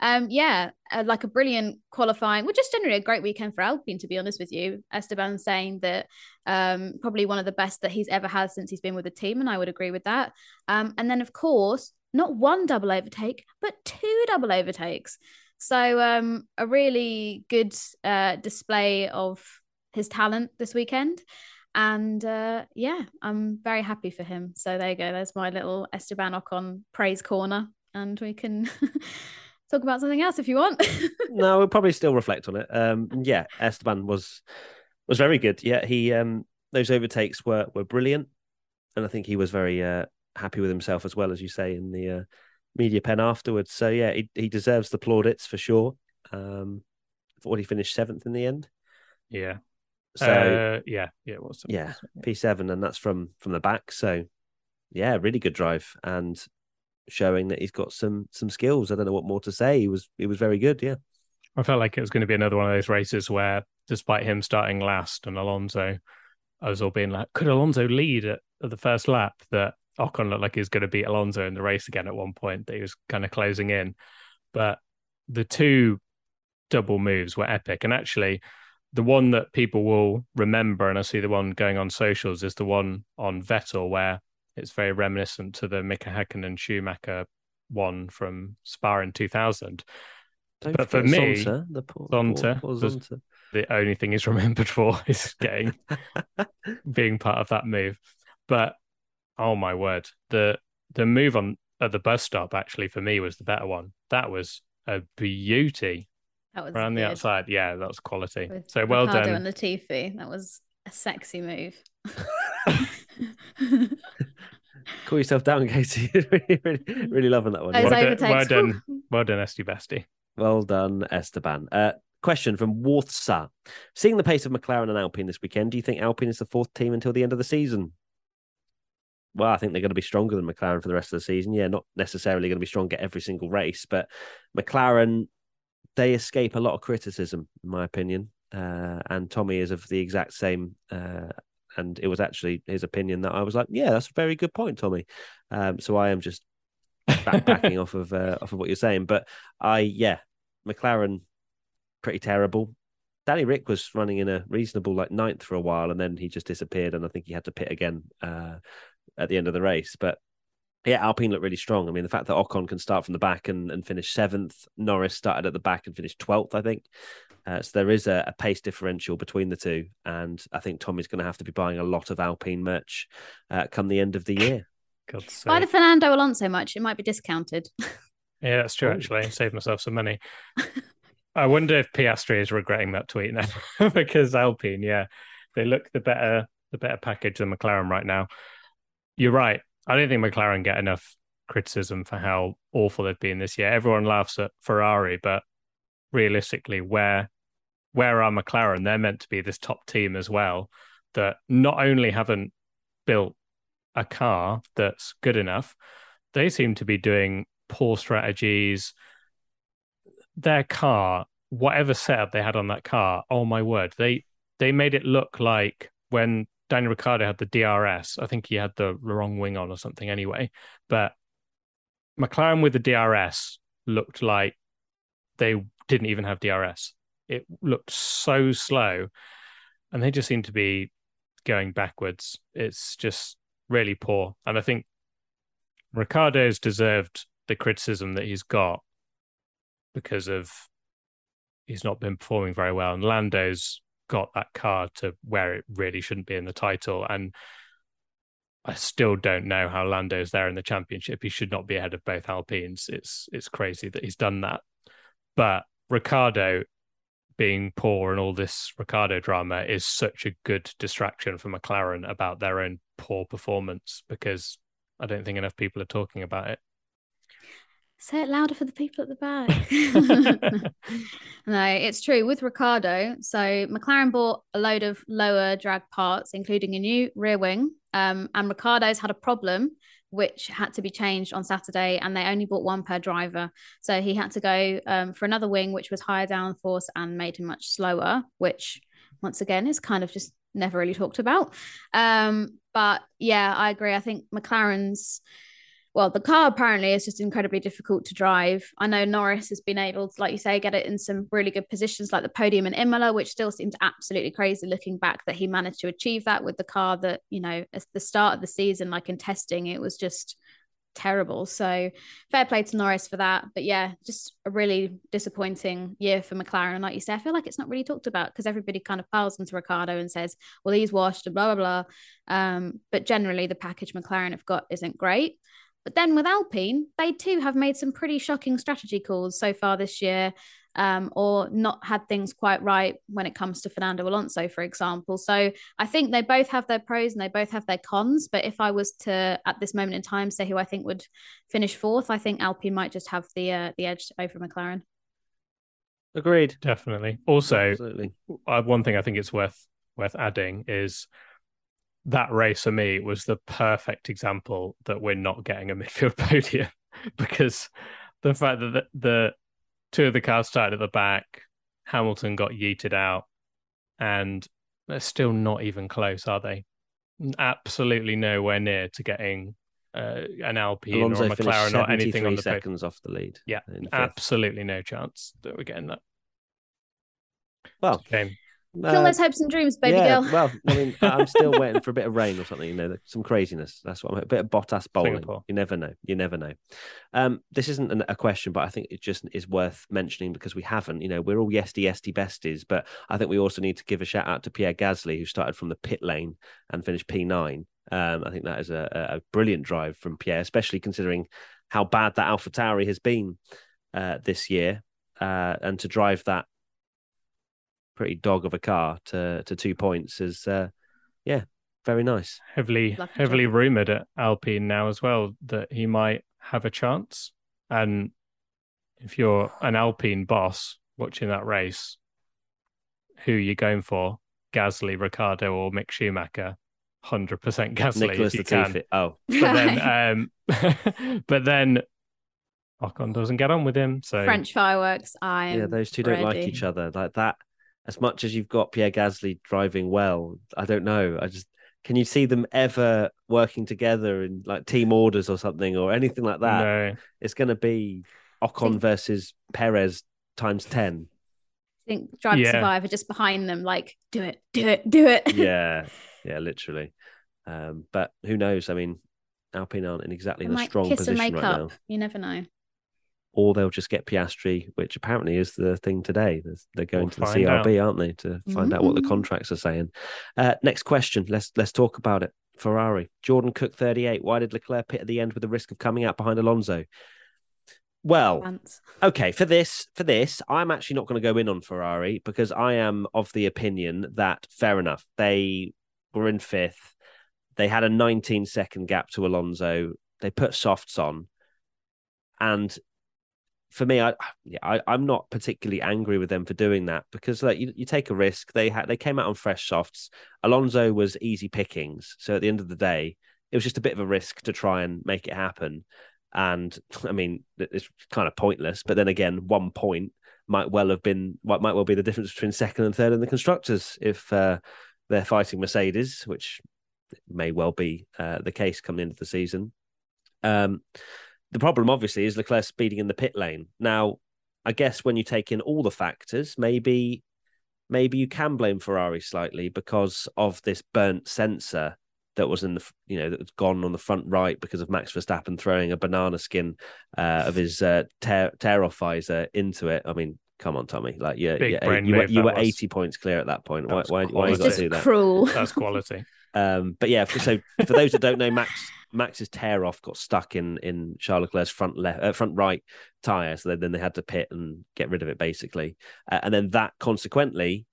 Um, yeah, uh, like a brilliant qualifying, well, just generally a great weekend for Alpine, to be honest with you. Esteban saying that um, probably one of the best that he's ever had since he's been with the team. And I would agree with that. Um, and then, of course, not one double overtake, but two double overtakes. So um, a really good uh, display of his talent this weekend. And uh, yeah, I'm very happy for him. So there you go. There's my little Esteban Ocon praise corner, and we can talk about something else if you want. no, we'll probably still reflect on it. Um, yeah, Esteban was was very good. Yeah, he um, those overtakes were were brilliant, and I think he was very uh, happy with himself as well as you say in the uh, media pen afterwards. So yeah, he he deserves the plaudits for sure. Um, thought he finished seventh in the end. Yeah. So uh, yeah, yeah, it was. Yeah, P seven, and that's from from the back. So yeah, really good drive and showing that he's got some some skills. I don't know what more to say. He was he was very good. Yeah. I felt like it was going to be another one of those races where, despite him starting last and Alonso, I was all being like, could Alonso lead at, at the first lap? That Ocon looked like he was going to beat Alonso in the race again at one point. That he was kind of closing in, but the two double moves were epic. And actually, the one that people will remember, and I see the one going on socials, is the one on Vettel where it's very reminiscent to the Mika Häkkinen Schumacher one from Spa in 2000. Don't but for me, Zonta, the poor, Zonta, poor, poor Zonta. the only thing he's remembered for is getting being part of that move. But oh my word, the the move on at the bus stop actually for me was the better one. That was a beauty. That was around good. the outside. Yeah, that was quality. With so well Ricciardo done. And Latifi, that was a sexy move. Call yourself down, Katie. really, really, really loving that one. Well, done, well done, well done, Esti Well done, Esteban. Uh, question from Warthsa. Seeing the pace of McLaren and Alpine this weekend, do you think Alpine is the fourth team until the end of the season? Well, I think they're going to be stronger than McLaren for the rest of the season. Yeah, not necessarily going to be stronger every single race, but McLaren, they escape a lot of criticism, in my opinion. Uh, and Tommy is of the exact same uh, and it was actually his opinion that I was like, yeah, that's a very good point, Tommy. Um, so I am just back, backing off of uh, off of what you're saying, but I yeah, McLaren pretty terrible. Danny Ric was running in a reasonable like ninth for a while, and then he just disappeared, and I think he had to pit again uh, at the end of the race. But yeah, Alpine looked really strong. I mean, the fact that Ocon can start from the back and, and finish seventh, Norris started at the back and finished twelfth, I think. Uh, so there is a, a, pace differential between the two, and I think Tommy's going to have to be buying a lot of Alpine merch uh, come the end of the year. Buy the Fernando Alonso much; it might be discounted. yeah, that's true. Actually, save myself some money. I wonder if Piastri is regretting that tweet now because Alpine, yeah, they look the better the better package than McLaren right now. You're right. I don't think McLaren get enough criticism for how awful they've been this year. Everyone laughs at Ferrari, but realistically, where where are McLaren? They're meant to be this top team as well that not only haven't built a car that's good enough, they seem to be doing poor strategies. Their car, whatever setup they had on that car, oh my word, they they made it look like when Daniel Ricciardo had the DRS. I think he had the wrong wing on or something anyway. But McLaren with the DRS looked like they didn't even have DRS it looked so slow, and they just seem to be going backwards. It's just really poor, and I think Ricciardo's deserved the criticism that he's got because of he's not been performing very well, and Lando's got that car to where it really shouldn't be in the title, and. I still don't know how Lando's there in the championship. He should not be ahead of both Alpines. It's it's crazy that he's done that. But Ricciardo being poor and all this Ricciardo drama is such a good distraction for McLaren about their own poor performance because I don't think enough people are talking about it. Say it louder for the people at the back. no, it's true with Ricciardo. So McLaren bought a load of lower drag parts, including a new rear wing. Um, and Ricciardo's had a problem which had to be changed on Saturday, and they only bought one per driver. So he had to go um, for another wing, which was higher downforce and made him much slower, which once again is kind of just never really talked about. Um, but yeah, I agree. I think McLaren's well, the car apparently is just incredibly difficult to drive. I know Norris has been able to, like you say, get it in some really good positions, like the podium in Imola, which still seems absolutely crazy looking back that he managed to achieve that with the car that, you know, at the start of the season, like in testing, it was just terrible. So fair play to Norris for that. But yeah, just a really disappointing year for McLaren. And like you say, I feel like it's not really talked about because everybody kind of piles into Ricciardo and says, well, he's washed and blah, blah, blah. Um, but generally, the package McLaren have got isn't great. But then with Alpine, they too have made some pretty shocking strategy calls so far this year um, or not had things quite right when it comes to Fernando Alonso, for example. So I think they both have their pros and they both have their cons. But if I was to, at this moment in time, say who I think would finish fourth, I think Alpine might just have the uh, the edge over McLaren. Agreed. Definitely. Also, Absolutely. Uh, one thing I think it's worth worth adding is that race for me was the perfect example that we're not getting a midfield podium because the fact that the, the two of the cars started at the back. Hamilton got yeeted out, and they're still not even close, are they? Absolutely nowhere near to getting uh, an Alpine Alonso or a McLaren or anything on the seconds off the lead. Yeah, absolutely no chance that we're getting that. Well, game. Uh, Kill those hopes and dreams, baby yeah, girl. Well, I mean, I'm still waiting for a bit of rain or something. You know, some craziness. That's what I'm. A bit of Bottas bowling. Singapore. You never know. You never know. Um, this isn't an, a question, but I think it just is worth mentioning because we haven't. You know, we're all yesty yesty besties, but I think we also need to give a shout out to Pierre Gasly, who started from the pit lane and finished P9. Um, I think that is a, a brilliant drive from Pierre, especially considering how bad that AlphaTauri has been uh, this year, uh, and to drive that pretty dog of a car to to two points is uh, yeah very nice. Heavily Lucky heavily job. rumored at alpine now as well that he might have a chance. And if you're an alpine boss watching that race who are you going for? Gasly ricciardo or mick schumacher? 100% gasly Nicholas if you can. oh. But then um but then Ocon doesn't get on with him so french fireworks i yeah those two don't like each other. Like that as much as you've got Pierre Gasly driving well, I don't know. I just can you see them ever working together in like team orders or something or anything like that? No. It's going to be Ocon versus Perez times 10. I think Drive yeah. to Survive are just behind them, like, do it, do it, do it. yeah, yeah, literally. Um, but who knows? I mean, Alpine aren't in exactly in a strong position right up. now. You never know or they'll just get Piastri, which apparently is the thing today. They're going we'll to the CRB, out. aren't they, to find mm-hmm. out what the mm-hmm. contracts are saying. Uh, next question. Let's let's talk about it. Ferrari, Jordan Cook, thirty-eight. Why did Leclerc pit at the end with the risk of coming out behind Alonso? Well, okay, for this, for this, I'm actually not going to go in on Ferrari because I am of the opinion that fair enough. They were in fifth. They had a 19 second gap to Alonso. They put softs on. And for me, I I, am not particularly angry with them for doing that because like you, you take a risk. They had they came out on fresh softs. Alonso was easy pickings, so at the end of the day, it was just a bit of a risk to try and make it happen. And I mean, it's kind of pointless. But then again, one point might well have been what might well be the difference between second and third in the constructors if uh, they're fighting Mercedes, which may well be uh, the case coming into the season. Um, the problem, obviously, is Leclerc speeding in the pit lane. Now, I guess when you take in all the factors, maybe maybe you can blame Ferrari slightly because of this burnt sensor that was in the you know that was gone on the front right because of Max Verstappen throwing a banana skin uh, of his uh, tear, tear off visor into it. I mean, come on, Tommy, like yeah, yeah you, were, you were eighty points clear at that point. Why, why, why, you got to do that? Cruel. That's quality. Um, but yeah, so for those that don't know, Max Max's tear off got stuck in in Charles Leclerc's front left uh, front right tire, so then they had to pit and get rid of it basically, uh, and then that consequently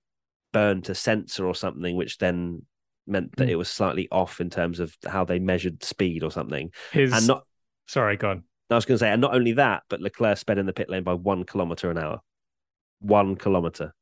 burned a sensor or something, which then meant that mm. it was slightly off in terms of how they measured speed or something. His... And not sorry, go on. I was going to say, and not only that, but Leclerc sped in the pit lane by one kilometer an hour. One kilometer.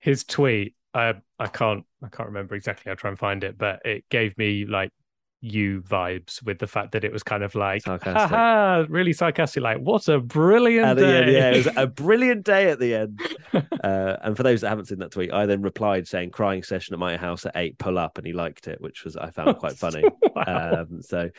His tweet, I I can't I can't remember exactly. I'll try and find it, but it gave me like you vibes with the fact that it was kind of like sarcastic. really sarcastic like what a brilliant day end, yeah it was a brilliant day at the end uh, and for those that haven't seen that tweet i then replied saying crying session at my house at eight pull up and he liked it which was i found quite funny wow. um, so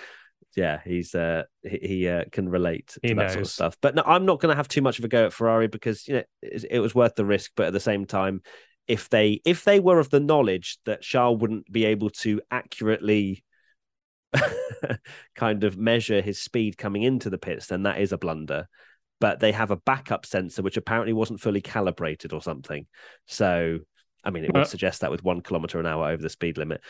yeah he's uh he, he uh, can relate to he that knows. sort of stuff but no i'm not going to have too much of a go at ferrari because you know it, it was worth the risk but at the same time if they if they were of the knowledge that Charles wouldn't be able to accurately kind of measure his speed coming into the pits, then that is a blunder. But they have a backup sensor which apparently wasn't fully calibrated or something. So, I mean, it would Uh. suggest that with one kilometer an hour over the speed limit.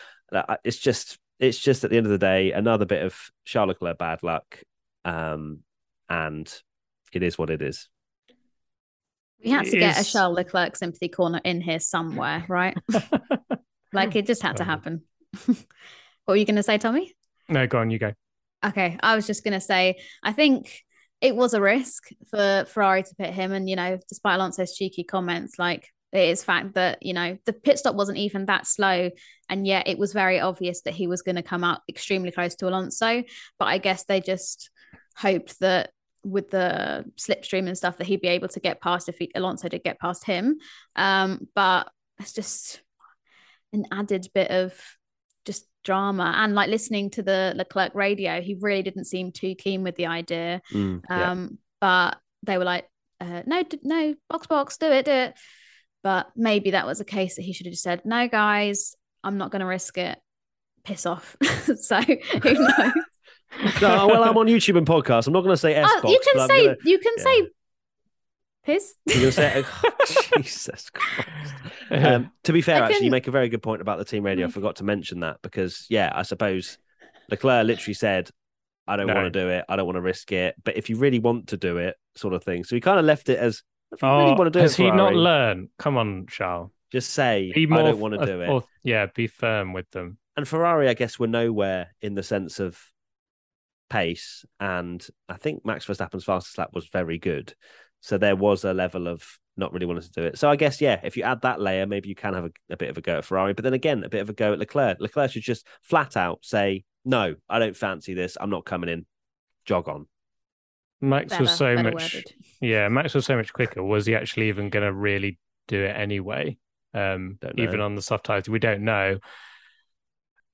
It's just, it's just at the end of the day, another bit of Charles Leclerc bad luck, um, and it is what it is. We had to get a Is- Charles Leclerc sympathy corner in here somewhere, right? Like it just had to Um, happen. what were you going to say, Tommy? no, go on, you go. Okay, I was just going to say, I think it was a risk for Ferrari to pit him. And, you know, despite Alonso's cheeky comments, like it is fact that, you know, the pit stop wasn't even that slow. And yet it was very obvious that he was going to come out extremely close to Alonso. But I guess they just hoped that with the slipstream and stuff that he'd be able to get past if he, Alonso did get past him. Um, but it's just an added bit of just drama and like listening to the Leclerc radio, he really didn't seem too keen with the idea. Mm, yeah. Um, but they were like, uh, no, no, box, box, do it, do it. But maybe that was a case that he should have just said, no, guys, I'm not going to risk it. Piss off. so who knows? No, well, I'm on YouTube and podcast. I'm not going to say S Oh, box. you can say, gonna- you can yeah. say, piss. You're gonna say, Jesus Christ. Um, to be fair, I actually, you make a very good point about the team radio. I Mm. forgot to mention that because, yeah, I suppose Leclerc literally said, I don't No. want to do it. I don't want to risk it. But if you really want to do it, sort of thing. So he kind of left it as, if you really Oh, want to do has it, he not Ferrari, learned? Come on, Charles. just say, Be I don't want to f- do it. or- yeah, be firm with them. and Ferrari, I guess, were nowhere in the sense of pace. And I think Max Verstappen's fastest lap was very good. So there was a level of not really wanting to do it. So I guess, yeah, if you add that layer, maybe you can have a, a bit of a go at Ferrari. But then again, a bit of a go at Leclerc. Leclerc should just flat out say, no, I don't fancy this. I'm not coming in. Jog on. Max Better, was so much. worded. Yeah, Max was so much quicker. Was he actually even going to really do it anyway? Um, Don't know. even on the soft tires, we don't know.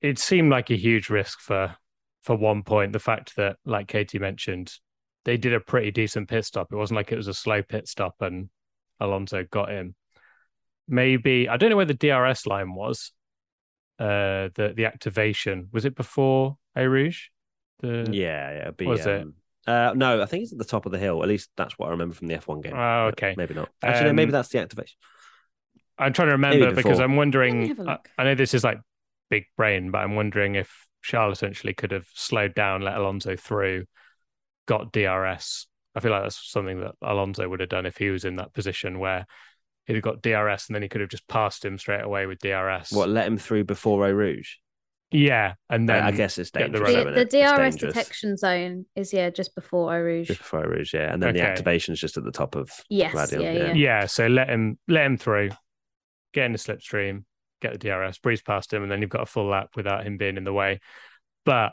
It seemed like a huge risk for for one point. The fact that, like Katie mentioned, they did a pretty decent pit stop. It wasn't like it was a slow pit stop and Alonso got him. Maybe I don't know where the DRS line was. Uh, the the activation was it before Eau Rouge? The Yeah, yeah. Be, Was it? um, Uh, no, I think it's at the top of the hill. At least that's what I remember from the F1 game. Oh, But okay. Maybe not. Actually, no, maybe Um, that's the activation. I'm trying to remember because. I'm wondering. have a I, look. I know this is like big brain, but I'm wondering if Charles essentially could have slowed down, let Alonso through, got DRS. I feel like that's something that Alonso would have done if he was in that position where he'd have got DRS and then he could have just passed him straight away with DRS. What, let him through before Eau Rouge? Yeah, and then I guess it's get the dangerous. The, the it? DRS detection zone is yeah just before Eau Rouge. Just before Eau Rouge, yeah. And then the activation is just at the top of Yes, Gladiola, yeah, yeah. yeah, so let him let him through, get in the slipstream, get the DRS, breeze past him, and then you've got a full lap without him being in the way. But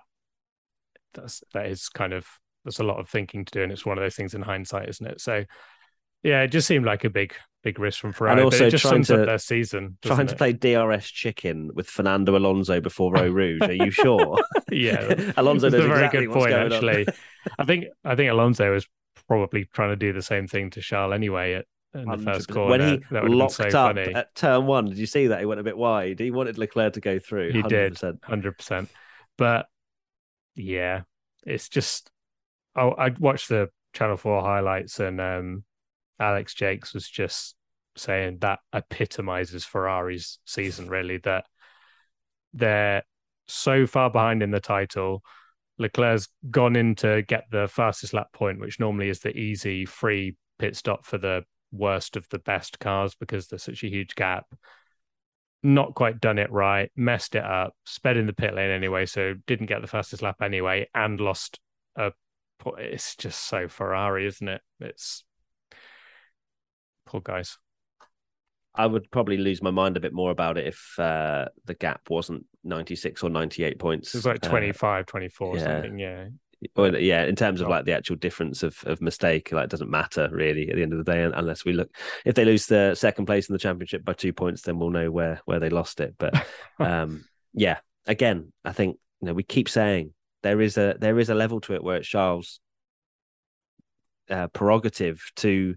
that's that is kind of that's a lot of thinking to do, and it's one of those things in hindsight, isn't it? So yeah, it just seemed like a big big risk from Ferrari. but also it just trying sums up to- their season. Trying to it? play DRS chicken with Fernando Alonso before Eau Rouge. Are you sure? Yeah, Alonso knows a very exactly good point, actually. I think I think Alonso was probably trying to do the same thing to Charles anyway at in the first corner. When he that would have been locked so up funny. at turn one, did you see that? He went a bit wide. He wanted Leclerc to go through. He did. 100%. hundred percent. But yeah, it's just. Oh, I watched the Channel Four highlights, and um, Alex Jacques was just saying that epitomizes Ferrari's season. Really, that they're so far behind in the title. Leclerc's gone in to get the fastest lap point, which normally is the easy, free pit stop for the worst of the best cars because there's such a huge gap not quite done it right, messed it up, sped in the pit lane anyway, so didn't get the fastest lap anyway, and lost a. It's just so Ferrari, isn't it? It's poor guys. I would probably lose my mind a bit more about it if uh, the gap wasn't 96 or 98 points. It was like Uh, 25, 24 or yeah. something. Yeah, Well, yeah, in terms of like the actual difference of, of mistake, like it doesn't matter really at the end of the day, unless we look if they lose the second place in the championship by two points, then we'll know where where they lost it. But um, yeah, again, I think you know we keep saying there is a there is a level to it where it's Charles' uh, prerogative to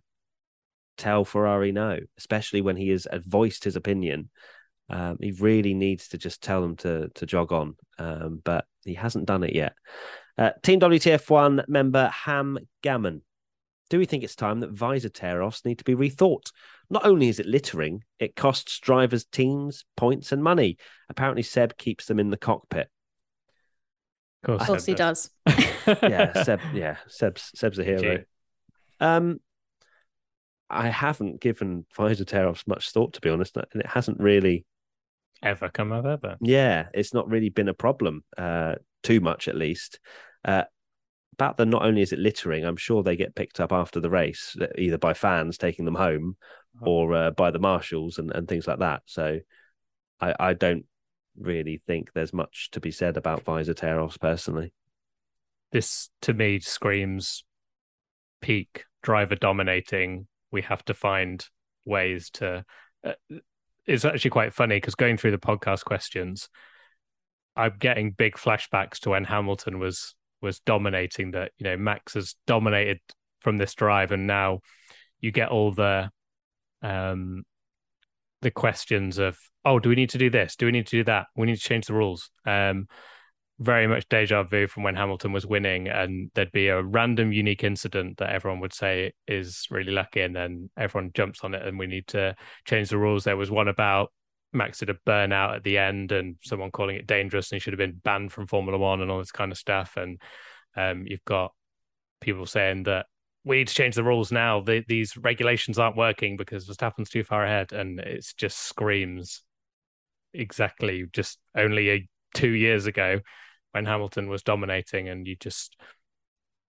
tell Ferrari no, especially when he has voiced his opinion Um, he really needs to just tell them to to jog on, um, but he hasn't done it yet. Uh, Team WTF1 member Ham Gammon. Do we think it's time that visor tear offs need to be rethought? Not only is it littering, it costs drivers teams points and money. Apparently, Seb keeps them in the cockpit. Of course, Of course, he does. Yeah, Seb. Yeah, Seb's Seb's a hero. Gee. Um, I haven't given visor tear offs much thought, to be honest, and it hasn't really. Ever come of ever. Yeah, it's not really been a problem, uh, too much at least. Uh, about the not only is it littering, I'm sure they get picked up after the race, uh, either by fans taking them home or uh, by the marshals and, and things like that. So I, I don't really think there's much to be said about visor tear offs personally. This to me screams peak driver dominating. We have to find ways to. Uh, it's actually quite funny because going through the podcast questions, I'm getting big flashbacks to when Hamilton was was dominating. That you know Max has dominated from this drive, and now you get all the um the questions of oh do we need to do this do we need to do that we need to change the rules um very much deja vu from when Hamilton was winning, and there'd be a random unique incident that everyone would say is really lucky, and then everyone jumps on it, and we need to change the rules. There was one about Max did a burnout at the end, and someone calling it dangerous, and he should have been banned from Formula One, and all this kind of stuff. And um, you've got people saying that we need to change the rules now. The, these regulations aren't working because Verstappen's too far ahead, and it just screams exactly just only a two years ago when Hamilton was dominating, and you just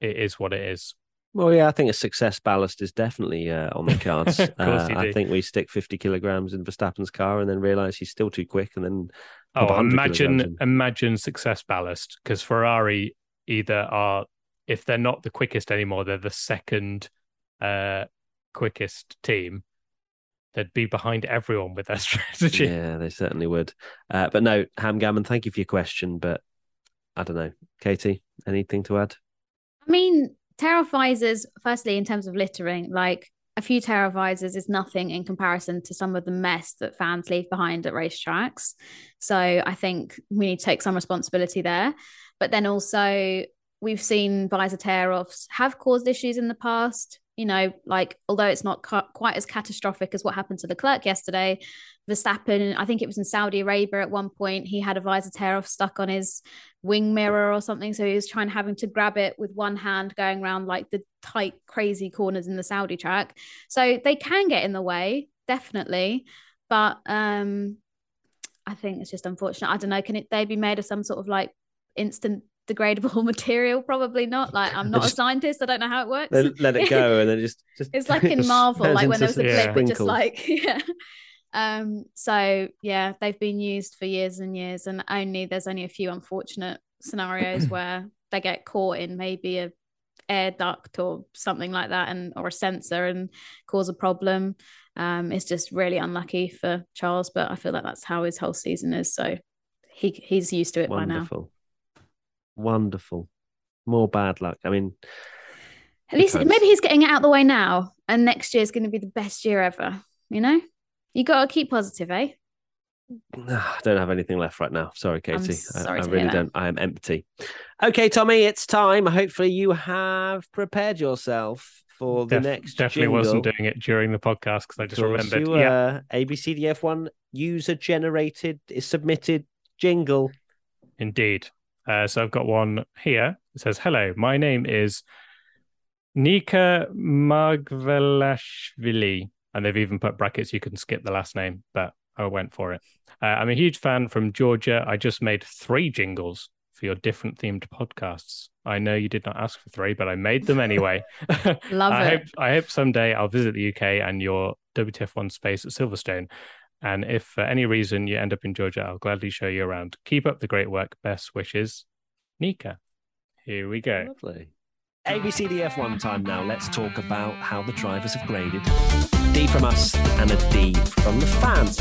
it is what it is. Well, yeah, I think a success ballast is definitely uh, on the cards. Of course Uh, you I do. think we stick 50 kilograms in Verstappen's car and then realize he's still too quick and then Oh, imagine in. imagine success ballast because Ferrari either are if they're not the quickest anymore, they're the second uh, quickest team. They'd be behind everyone with their strategy. Yeah, they certainly would. Uh, but no, Ham Gammon, thank you for your question. But I don't know. Katie, anything to add? I mean, Terra visors, firstly, in terms of littering, like a few Terra visors is nothing in comparison to some of the mess that fans leave behind at racetracks. So I think we need to take some responsibility there. But then also, we've seen visor tear offs have caused issues in the past. You know, like although it's not quite as catastrophic as what happened to Leclerc yesterday, Verstappen, I think it was in Saudi Arabia at one point, he had a visor tear off stuck on his wing mirror or something. So he was trying having to grab it with one hand going around like the tight, crazy corners in the Saudi track. So they can get in the way, definitely. But um I think it's just unfortunate. I don't know. Can it they be made of some sort of like instant degradable material? Probably not. Like I'm not Just- a scientist. I don't know how it works. Let, let it go and then just. just It's like in Marvel, like when there was a Yeah. blip, it just like yeah. Um. So yeah, they've been used for years and years, and only there's only a few unfortunate scenarios where they get caught in maybe a air duct or something like that, and or a sensor and cause a problem. Um. It's just really unlucky for Charles, but I feel like that's how his whole season is. So he he's used to it by now. Wonderful. Wonderful. More bad luck. I mean, At least Because- maybe he's getting it out the way now, and next year is going to be the best year ever. You know, you got to keep positive, eh? I don't have anything left right now. Sorry, Katie. sorry I, I really don't. I am empty. Okay, Tommy, it's time. Hopefully, you have prepared yourself for the Def- next. definitely wasn't doing it during the podcast because I just remembered. You, yeah, uh, ABCDF1 user generated is submitted jingle. Indeed. Uh, so I've got one here. It says, Hello, my name is Nika Magvelashvili. And they've even put brackets. You can skip the last name, but I went for it. Uh, I'm a huge fan from Georgia. I just made three jingles for your different themed podcasts. I know you did not ask for three, but I made them anyway. Love I it. hope I hope someday I'll visit the UK and your WTF1 space at Silverstone. And if for any reason you end up in Georgia, I'll gladly show you around. Keep up the great work. Best wishes, Nika. Here we go. Lovely. ABCDF1 time now. Let's talk about how the drivers have graded. D from us and a D from the fans.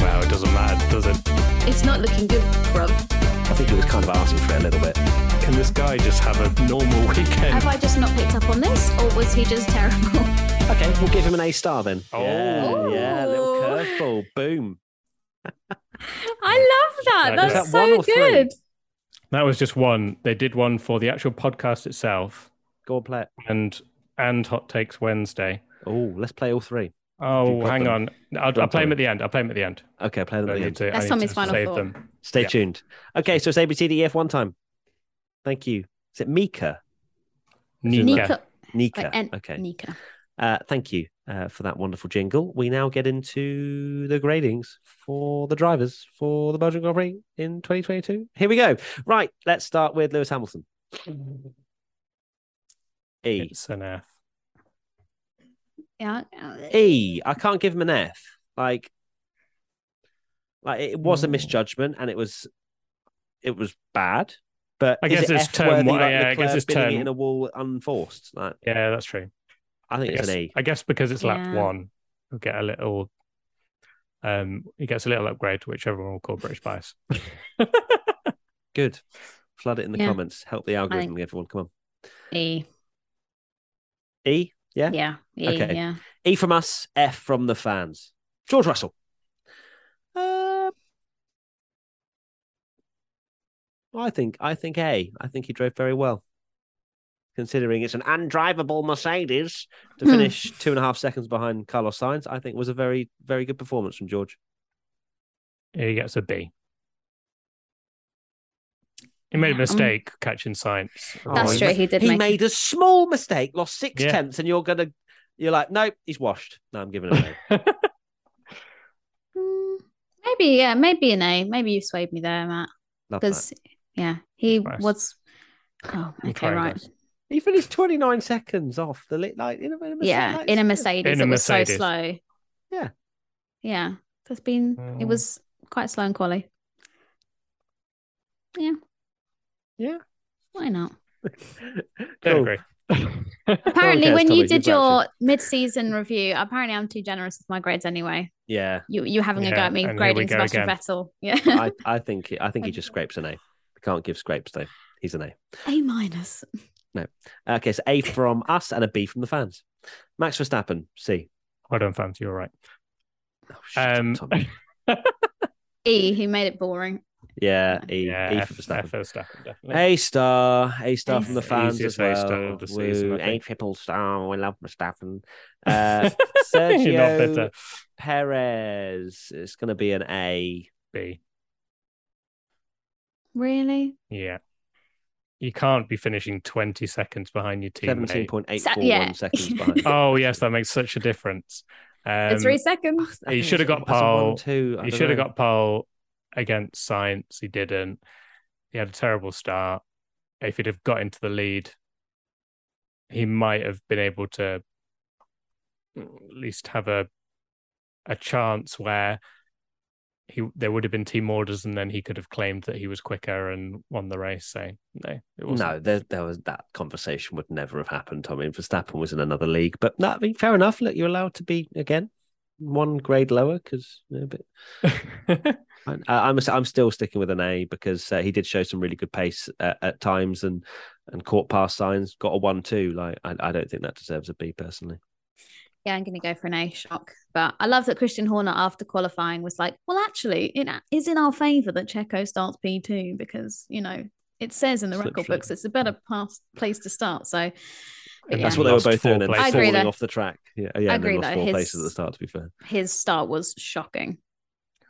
Well, it doesn't matter, does it? It's not looking good, bruv. I think he was kind of asking for it a little bit. Can this guy just have a normal weekend? Have I just not picked up on this, or was he just terrible? Okay, we'll give him an A star then. Oh. yeah, yeah, little Ooh. Curveball. Boom. I love that. Like, That's that so or three? good. That was just one. They did one for the actual podcast itself Go on, play it. and and Hot Takes Wednesday. Oh, let's play all three. Oh, hang them. on. I'll, I'll play them at the end. I'll play them at the end. Okay, play them I at the need end. to, I That's need Tommy's to final save thought. them. Stay Yeah. tuned. Okay, so it's ABCDEF one time. Thank you. Is it Mika? Nika. Nika. Nika. Like, okay. Nika. Uh, thank you uh, for that wonderful jingle. We now get into the gradings for the drivers for the Belgian Grand Prix in 2022. Here we go. Right, let's start with Lewis Hamilton. E. It's an F. Yeah. E. I can't give him an F. Like, like it was a Mm. misjudgment and it was, it was bad. But I guess it it's F term worthy, one- like yeah, I guess it's bidding it in a wall unforced. Like, Yeah, that's true. I think I it's guess, an E. I guess because it's lap one, we'll get a little. Um, he gets a little upgrade, which everyone will call British bias. Good. Flood it in the Yeah. comments. Help the algorithm, everyone. Come on. E. E. Yeah. Yeah. E. Okay. Yeah. E from us, F from the fans. George Russell. Uh, I think I think A. I think he drove very well. Considering it's an undrivable Mercedes to Hmm. finish two and a half seconds behind Carlos Sainz, I think was a very, very good performance from George. He gets a B. He made a Um, mistake catching Sainz. That's he true. ma- He did He make made a small mistake, lost six Yeah. tenths, and you're gonna, you're like, nope, he's washed. No, I'm giving it A. Mm, maybe, yeah, maybe an A. Maybe you swayed me there, Matt. Because yeah, he Nice. was. Oh, okay, trying, right. guys. He finished 29 seconds off the lit, like in a, in a Yeah, like, in a Mercedes, In a it was Mercedes. so slow. Yeah. Yeah, there's been. It Mm. was quite slow and quality. Yeah. Yeah. Why not? Cool. agree. Apparently, cares, when Tommy, you did your actually- mid-season review, apparently I'm too generous with my grades anyway. Yeah, You you having a go at me and grading go Sebastian again. Vettel. Yeah. I, I think I think he just scrapes an A. We can't give scrapes though. He's an A. A minus. Okay, so A from us and a B from the fans. Max Verstappen, C. Well done, fans. You're right. Oh, shut up, Um, E, he made it boring. yeah, E. yeah, E F, for F Verstappen. for Verstappen, definitely. A star, A star A from the fans Easiest as A star well. of the season, I Woo, A triple star. We love Verstappen. Uh, You're not Sergio. Perez. It's going to be an A. B. Really? Yeah. You can't be finishing 20 seconds behind your Seventeen teammate. point eight Sa- yeah. seconds behind. Oh, yes, that makes such a difference. Um, it's three seconds. I he should have got that's a pole. Two. He should have got pole against Sainz. He didn't. He had a terrible start. If he'd have got into the lead, he might have been able to at least have a a chance where he there would have been team orders, and then he could have claimed that he was quicker and won the race. So no. No, there, there was that conversation would never have happened. I mean, Verstappen was in another league, but no, I mean, fair enough. Look, you're allowed to be again one grade lower because. but I, I'm I'm still sticking with an A because uh, he did show some really good pace uh, at times and and caught past Sainz, got a one two. Like I, I don't think that deserves a B personally. Yeah, I'm going to go for an A shock. But I love that Christian Horner, after qualifying, was like, well, actually, it is in our favour that Checo starts P2 because, you know, it says in the record books it's a better pass, place to start. So, yeah. That's what they were both four doing and. I agree falling though. off the track. Yeah, yeah. I and agree lost though, four his- places at the start. To be fair, his start was shocking.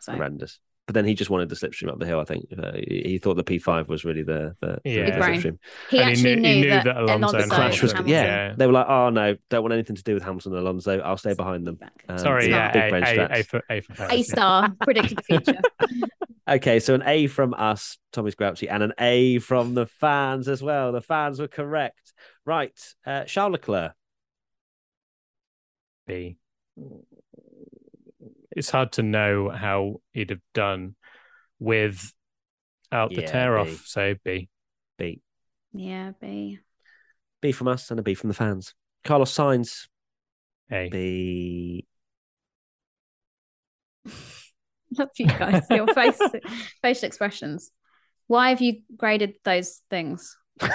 So, horrendous. But then he just wanted the slipstream up the hill. I think uh, he, he thought the P5 was really the the, the- Yeah. the Big slipstream. he And actually knew- knew, he knew that, that Alonso Alonso and and Clash was yeah. Yeah. They were like, oh no, don't want anything to do with Hamilton and Alonso. I'll stay behind them. Um, Sorry, yeah, big A, brain a, a for A for A star predicted the future. Okay, so an A from us, Tommy's grouchy, and an A from the fans as well. The fans were correct. Right, uh, Charles Leclerc. B. It's hard to know how he'd have done without the Yeah, tear B. off. So B. B. yeah, B. B from us and a B from the fans. Carlos Sainz. A. B. Love you guys. Your face, facial expressions. Why have you graded those things?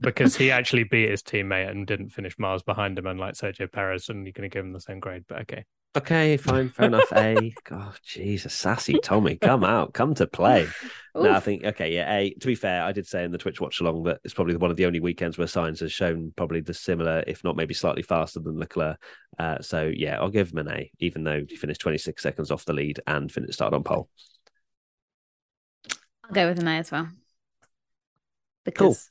because he actually beat his teammate and didn't finish miles behind him, unlike Sergio Perez, and you're going to give him the same grade. But okay, Okay, fine, fair enough. A. God, Jesus, sassy Tommy, come out, come to play. No, I think okay, yeah. A. To be fair, I did say in the Twitch watch along that it's probably one of the only weekends where Sainz has shown probably the similar, if not maybe slightly faster than Leclerc. Uh, so yeah, I'll give him an A, even though he finished 26 seconds off the lead and finished started on pole. I'll go with an A as well. Cool. Because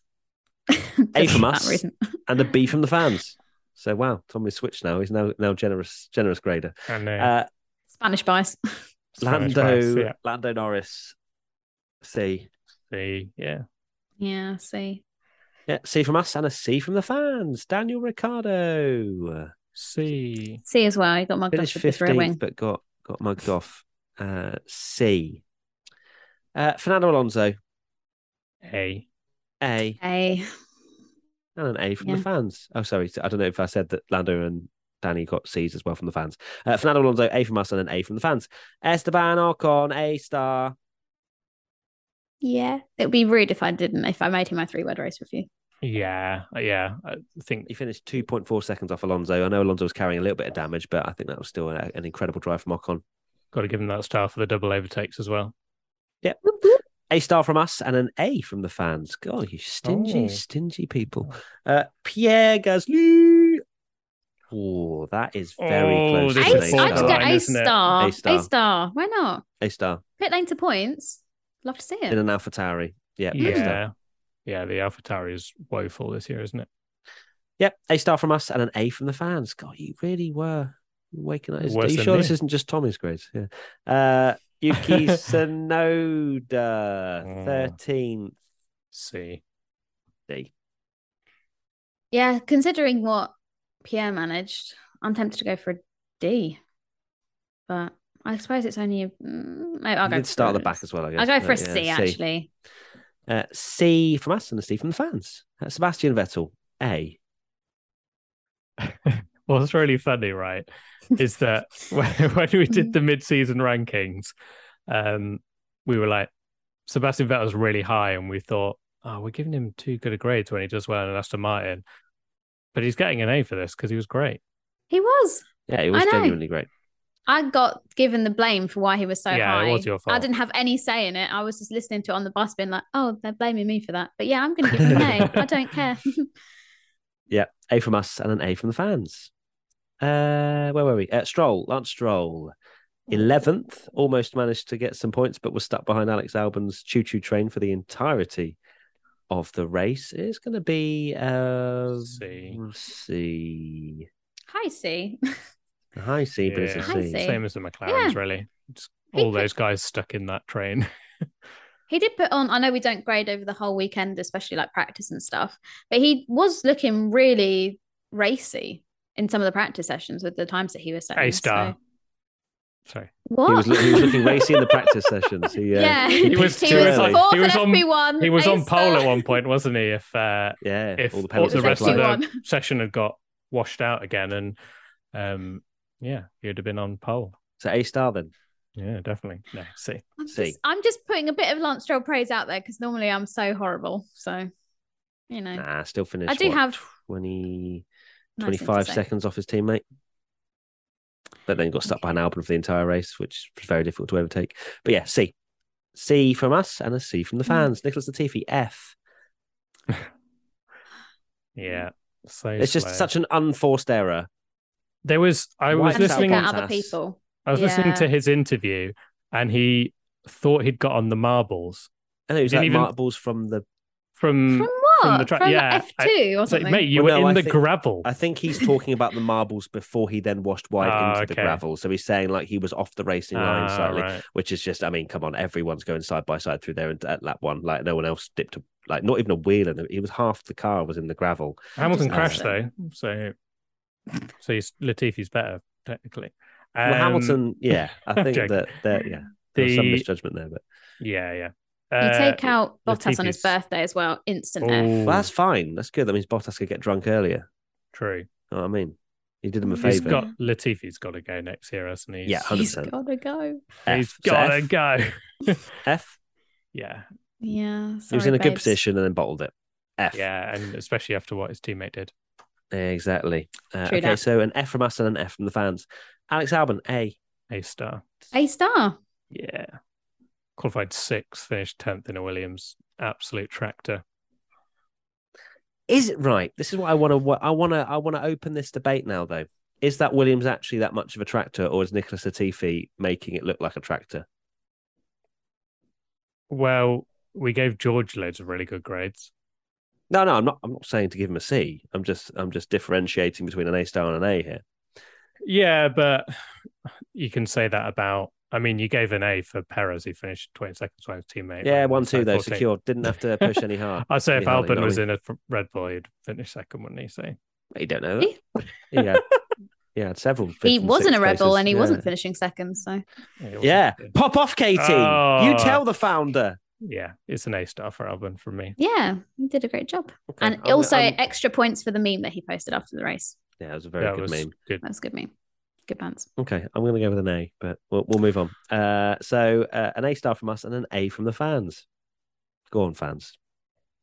A from us. and a B from the fans. So wow, Tommy's switched now. He's now now generous generous grader. and uh, Uh, Spanish bias. Spanish Lando bias, yeah. Lando Norris, C. C. yeah, yeah, C. Yeah, C from us and a C from the fans. Daniel Ricciardo. C. C as well. He got mugged off finished with wing. fifteenth, but got got mugged off. Uh, C. Uh, Fernando Alonso, A. A, A. and an A from Yeah. the fans. Oh, sorry, I don't know if I said that Lando and Danny got C's as well from the fans. Uh, Fernando Alonso, A from us, and an A from the fans. Esteban Ocon, A star. Yeah. It would be rude if I didn't, if I made him my three word race review. Yeah, yeah. I think He finished 2.4 seconds off Alonso. I know Alonso was carrying a little bit of damage, but I think that was still a, an incredible drive from Ocon. got to give him that star for the double overtakes as well. Whoop, whoop. A star from us and an A from the fans. God, you stingy, Oh. stingy people. Uh, Pierre Gasly. Oh, that is very Oh, close. this to is an A, A I'd star. get A isn't star. A A star. star. Why not? A star Pit lane to points. Love to see it. in an Alpha Tauri. Yeah, A star. Yeah, yeah. The AlphaTauri is woeful this year, isn't it? Yep, A star from us and an A from the fans. God, you really were waking up. Are you than sure me. this isn't just Tommy's grades? Yeah. Uh, Yuki Tsunoda, Oh. 13th. C. D. Yeah, considering what Pierre managed, I'm tempted to go for a D. But I suppose it's only. Mm, maybe I'll You go did for start at the back as well, I guess. I'll go for a yeah, C, actually. Uh, C from us and a C from the fans. Uh, Sebastian Vettel, A. What's really funny, right, is that when, when we did the mid-season rankings, um, we were like, Sebastian Vettel's really high, and we thought, oh, we're giving him too good a grades when he does well in Aston Martin, but he's getting an A for this because he was great. He was. Yeah, he was genuinely great. I got given the blame for why he was so Yeah, it was your fault. I didn't have any say in it. I was just listening to it on the bus, being like, "Oh, they're blaming me for that." But yeah, I'm going to give him an A. I don't care. Yeah, A from us and an A from the fans. Uh, where were we? Uh, Stroll, Lance Stroll, eleventh. Almost managed to get some points, but was stuck behind Alex Albon's choo-choo train for the entirety of the race. It's going to be uh, C. C. Hi, C. A High C, but it's a Yeah. High C. C. Same as the McLarens, really. Just all He- those guys stuck in that train. He did put on. I know we don't grade over the whole weekend, especially like practice and stuff, but he was looking really racy in some of the practice sessions with the times that he was setting. A star. So- Sorry. What? He was, lo- he was looking racy in the practice sessions. He, uh, yeah, he He was he too was early. fourth He was on- FP1. He was on pole at one point, wasn't he? If uh, Yeah, if all the all the It was rest of the session had got washed out again, and um, yeah, he would have been on pole. So A star then. Yeah, definitely. No, see. I'm C. just, I'm just putting a bit of Lance Stroll praise out there because normally I'm so horrible. So, you know, Nah, still finished. I do what, have 20, nice 25 seconds off his teammate. But then got stuck by an Albon for the entire race, which was very difficult to overtake. But yeah, C. C from us and a C from the Mm. fans. Nicholas Latifi, F. Yeah. So It's just such an unforced error. There was. I was is and that to listening. look Bottas? at other people. I was listening to his interview, and he thought he'd got on the marbles I know it was Didn't like even- marbles from the. from. From from what? the From, track- yeah, F2 or It's like, something? mate, you Well, were no, in I the think- gravel. I think he's talking about the marbles before he then washed wide Ah, into the gravel. So he's saying like he was off the racing line Ah, slightly, right. which is just, I mean, come on, everyone's going side by side through there and at lap one. Like no one else dipped, a, like not even a wheel and it. It was half the car was in the gravel. Hamilton crashed though, so so he's Latifi's better technically. well, Um, Hamilton, yeah, I think that that yeah, there was some misjudgment there, but yeah, yeah. You Uh, take out Bottas on his birthday as well, instant F. Well, that's fine. That's good. That means Bottas could get drunk earlier. true. You know what I mean? He did him a He's favour. got Latifi's got to go next year, hasn't he? Yeah, 100%. He's gotta go. F. He's So got to go. F. yeah, Yeah. he was in a good position and then bottled it. F. Yeah, and especially after what his teammate did. Exactly. Uh, okay, that. so an F from us and an F from the fans. Alex Albon, A. A star. A star. Yeah. Qualified sixth, finished tenth in a Williams. Absolute tractor. Is it right? This is what I want to. I want to. I want to open this debate now, though. Is that Williams actually that much of a tractor, or is Nicholas Latifi making it look like a tractor? Well, we gave George loads of really good grades. No, no, I'm not. I'm not saying to give him a C. I'm just. I'm just differentiating between an A star and an A here. Yeah, but you can say that about. I mean, you gave an A for Perez. He finished 22nd to his teammate. Yeah, like, one inside two though, 14. secure. Didn't have to push any hard. I'd say if any harder, Albon was in a Red Bull, he'd finish second, wouldn't he? So mean? You don't know He- that. He had, several. He wasn't a sixth rebel places. and he Yeah. wasn't finishing second. So yeah, Yeah, pop off, Katie. You Oh. tell the founder. yeah, it's an A star for Albon from me. yeah, he did a great job. Okay, and I'm- also I'm- extra points for the meme that he posted after the race. yeah, it was a very that good meme. good. That's a good meme. Good pants. Okay, I'm going to go with an A, but we'll, we'll move on. Uh, so uh, an A star from us and an A from the fans. Go on, fans.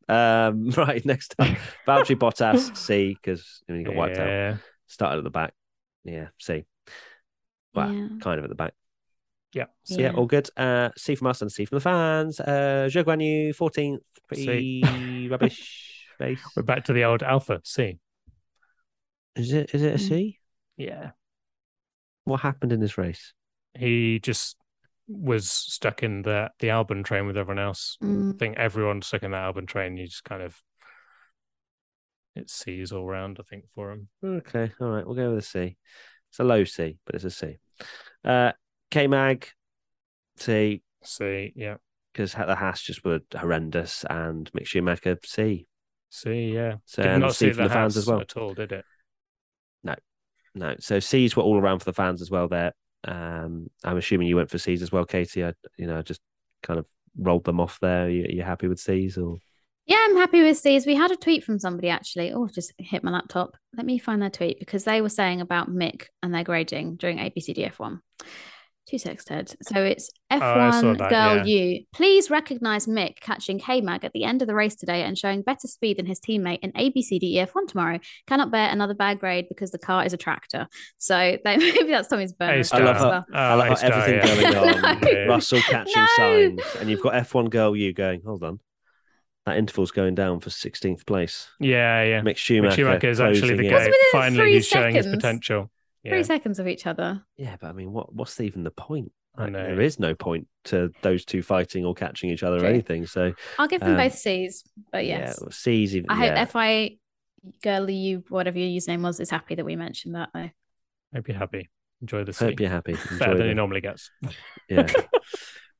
Um, right, next up, Valtteri Bottas C because I mean, he got wiped out. Started at the back. Yeah, C. Well, Yeah. kind of at the back. yeah. So, yeah. Yeah. all good. Uh, C from us and C from the fans. Uh, Zhou Guan Yu, 14th. Pretty rubbish race. We're back to the old Alpha C. Is it? Is it a Mm. Yeah, What happened in this race? he just was stuck in the the Albon train with everyone else. Mm. I think everyone's stuck in that Albon train. You just kind of it C's all round. I think for him. Okay, all right, we'll go with a C. It's a low C, but it's a C. Uh, K Mag, C, C, yeah, because the Haas just were horrendous, and Mick Schumacher, C. C, yeah. So Did and not see from the, the fans as well. at all, did it? No, so C's were all around for the fans as well. There, um, I'm assuming you went for C's as well, Katie. I, you know, just kind of rolled them off there. You, you happy with C's or? Yeah, I'm happy with C's. We had a tweet from somebody actually. Oh, just hit my laptop. Let me find their tweet because they were saying about Mick and their grading during ABCDEF1. Two secs, Ted. So oh, it's Oh, I saw F1 that, Girl yeah. U. Please recognize Mick catching K Mag at the end of the race today and showing better speed than his teammate in ABCDEF1 tomorrow. Cannot bear another bad grade because the car is a tractor. So they, maybe that's Tommy's A bonus. star. love as her. well. Oh, I love A how star, everything yeah. going on. No. Russell catching No. signs, and you've got F1 girl you going. Hold on, that interval's going down for 16th place. Yeah, yeah. Mick Mick Schumacher, Schumacher is actually the guy. Finally, three he's showing his potential. Yeah. Three seconds of each other. Yeah, but I mean, what what's even the point? I Like, know. there is no point to those two fighting or catching each other or anything. So I'll give them Um, both C's, but yes. yeah, C's even. I hope yeah. FI girly you whatever your username was is happy that we mentioned that though. Hope you're happy. Enjoy the Hope you're happy. Better than the- he normally gets. yeah.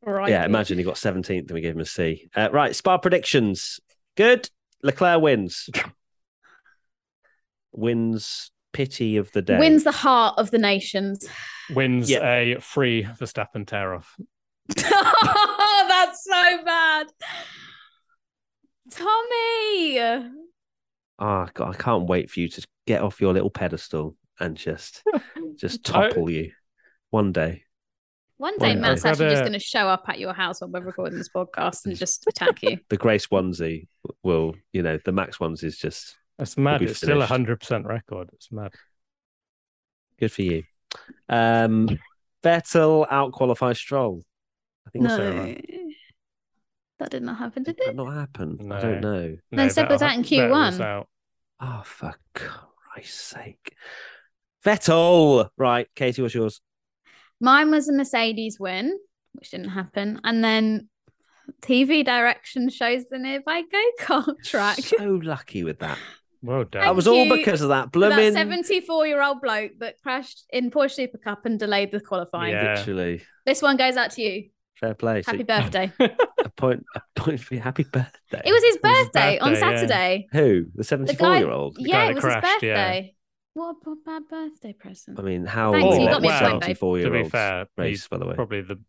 Right. Yeah, imagine he got 17th and we gave him a C. Uh, right, Spa predictions. Good. Leclerc wins. wins pity of the day. Wins the heart of the nations. Wins Yeah. a free Verstappen tear off. oh, that's so bad. Tommy. Ah, oh, God, I can't wait for you to get off your little pedestal and just just I- topple you one day. One day Well, Matt's I've actually had just going to show up at your house while we're recording this podcast and just attack you. The Grace onesie will, you know, the Max onesie is just That's mad. be It's still a hundred percent record. It's mad. good for you. Um, Vettel out qualify Stroll. I think No. so. Right? That did not happen, did Did that it? not happen? I don't know. No, Seb was Vettel- out in Vettel was Q1. out. Oh, for Christ's sake. Vettel. Right, Katie, what's yours? Mine was a Mercedes win, which didn't happen. And then TV direction shows the nearby go kart track. So lucky with that. Well done. That was all because of that For blooming. 74 year old bloke that crashed in Porsche Super Cup and delayed the qualifying. Yeah. Literally, This one goes out to you. fair play. So Happy birthday. a point, a point for you. Happy birthday. It was his It was his birthday on birthday, yeah. Saturday. who the The seventy-four guy, year old. yeah, guy it was crashed, his yeah. birthday. What a bad birthday present. I mean, how Thanks, you long got me a was point, babe. to be fair, race? he's By the way, probably the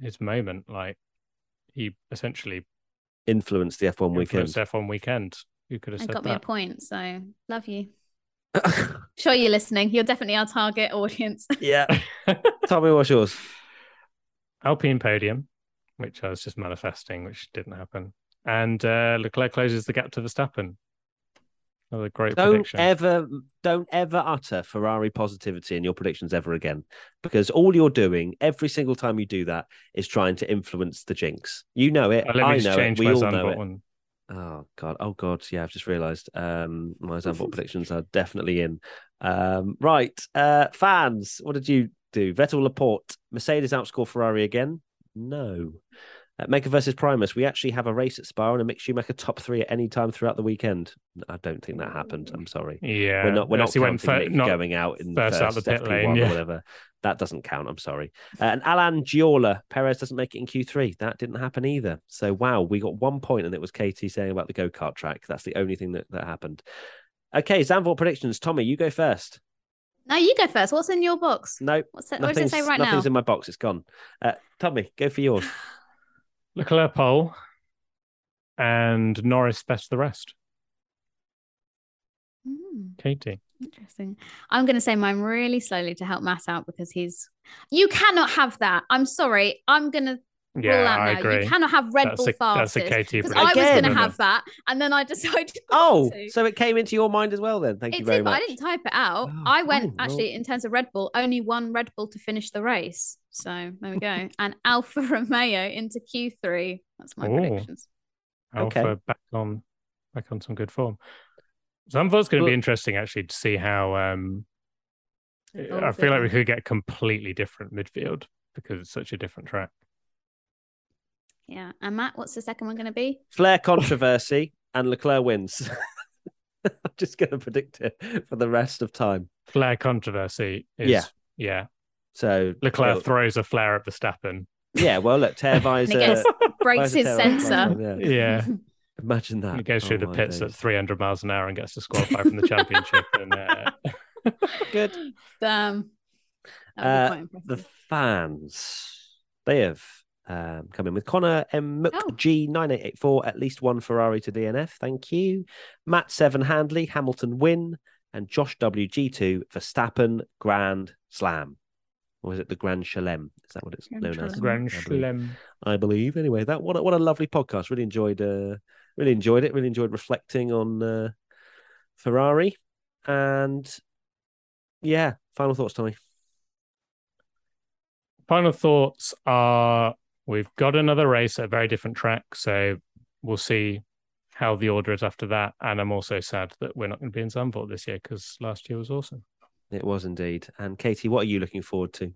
his moment. Like he essentially influenced the F one weekend. influenced F1 weekend. Who could have and said got me a point. So love you. Sure, you're listening. You're definitely our target audience. yeah, Tommy, what's yours? Alpine podium, which I was just manifesting, which didn't happen. And uh, Leclerc closes the gap to Verstappen. Another great Don't prediction. ever, don't ever utter Ferrari positivity in your predictions ever again, because all you're doing every single time you do that is trying to influence the jinx. You know it. Uh, let me I just know it. change We my all know it. one. Oh god, oh god, yeah, I've just realised um my Zandvoort predictions are definitely in. Um right, uh fans, what did you do? Vettel Laporte, Mercedes outscore Ferrari again? No. Uh, Maker versus Primus, we actually have a race at Spa and a Mick Schumacher top three at any time throughout the weekend. I don't think that happened. I'm sorry. Yeah, We're not we're not counting Mick not going out in first first, out the pit FP1 lane, or whatever. That doesn't count. I'm sorry. Uh, and Alan Giola, Perez doesn't make it in Q3. That didn't happen either. So wow, we got one point, and it was Katie saying about the go kart track. That's the only thing that, that happened. Okay, Zandvoort predictions. Tommy, you go first. No, you go first. What's in your box? No, What's it, what does it nothing's, say right now? nothing's in my box. It's gone. Uh, Tommy, go for yours. Leclerc pole, and Norris best the rest. Hmm, Katie, interesting. I'm going to say mine really slowly to help Matt out because he's. You cannot have that. I'm sorry. I'm going to rule yeah, out I now. agree. You cannot have Red That's Bull a, fastest. that's a Katie because. I was going to have that, and then I decided. not Oh, to. so it came into your mind as well then. Thank it you very did, much. I didn't type it out. Oh, I went oh, fine, well- actually in terms of Red Bull, only one Red Bull to finish the race. So there we go. and Alfa Romeo into Q3. That's my Ooh. predictions. Okay. Alpha back on back on some good form. Zandvoort's going to be interesting actually to see how. um Oh, I feel like we could get completely different midfield because it's such a different track. Yeah. And Matt, what's the second one going to be? Flare controversy and Leclerc wins. I'm just going to predict it for the rest of time. Flare controversy is Yeah. yeah. So Leclerc it'll- throws a flare at Verstappen. Yeah, well, look, Tear And visor. breaks his tear off last sensor. time, yeah. Yeah, Imagine that. he goes through Oh, the pits days. at 300 miles an hour and gets disqualified from the championship. And uh, Good. Damn. That would be Uh. The fans, they have um, come in with Connor M. Mook Oh. G9884, at least one Ferrari to DNF. Thank you. Matt Seven Handley, Hamilton win, and Josh WG2, Verstappen Grand Slam. Or is it the Grand Chelem? Is that what it's Grand known as? Grand I believe. Schlem. I believe. Anyway, that what a, what a lovely podcast. Really enjoyed. Uh, really enjoyed it. Really enjoyed reflecting on uh, Ferrari, and yeah. Final thoughts, Tommy. Final thoughts are we've got another race at a very different track. So we'll see how the order is after that. And I'm also sad that we're not going to be in Zandvoort this year because last year was awesome. It was indeed. And Katie, what are you looking forward to?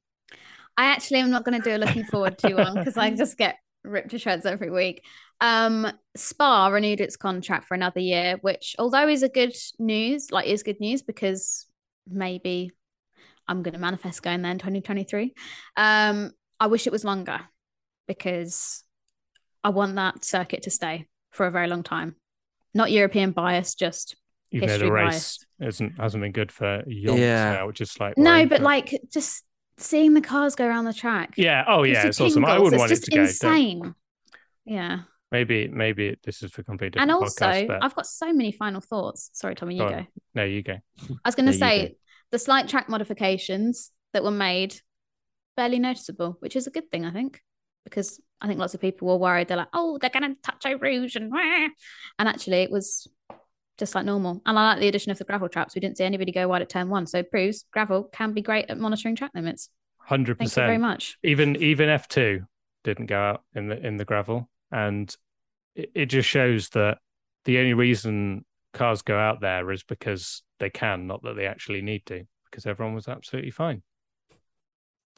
I actually am not going to do a looking forward to one because I just get ripped to shreds every week. Um, Spa renewed its contract for another year, which although is a good news, like is good news because maybe I'm going to manifest going there in 2023. Um, I wish it was longer because I want that circuit to stay for a very long time. Not European bias, just Even though History the race biased. isn't hasn't been good for yonks Yeah. now, which is like no, worrying, but like just seeing the cars go around the track. yeah, oh yeah, you it's awesome. I wouldn't want it it's to just go. Insane. Yeah. Maybe maybe this is for completely and also podcast. But i've got so many final thoughts sorry tommy you Go go no, you go. i was going to No, say the slight track modifications that were made barely noticeable which is a good thing i think because i think lots of people were worried they're like oh they're going to touch Eau rouge and wah." and actually it was just like normal and i like the addition of the gravel traps we didn't see anybody go wide at turn one so it proves gravel can be great at monitoring track limits Hundred percent. thank you very much Even even F two didn't go out in the in the gravel, and it, it just shows that the only reason cars go out there is because they can, not that they actually need to. Because everyone was absolutely fine.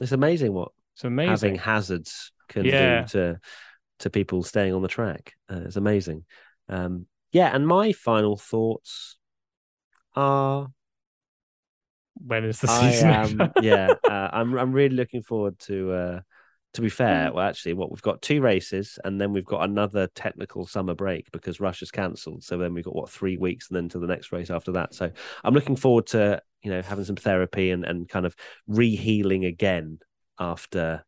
It's amazing what It's amazing. having hazards can Yeah. do to to people staying on the track. Uh, it's amazing. Um, yeah, and my final thoughts are when is the season? am over? yeah, uh, I'm I'm really looking forward to uh to be fair, well actually what we've got two races and then we've got another technical summer break because Russia's cancelled. So then we've got what three weeks and then to the next race after that. So I'm looking forward to, you know, having some therapy and, and kind of re-healing again after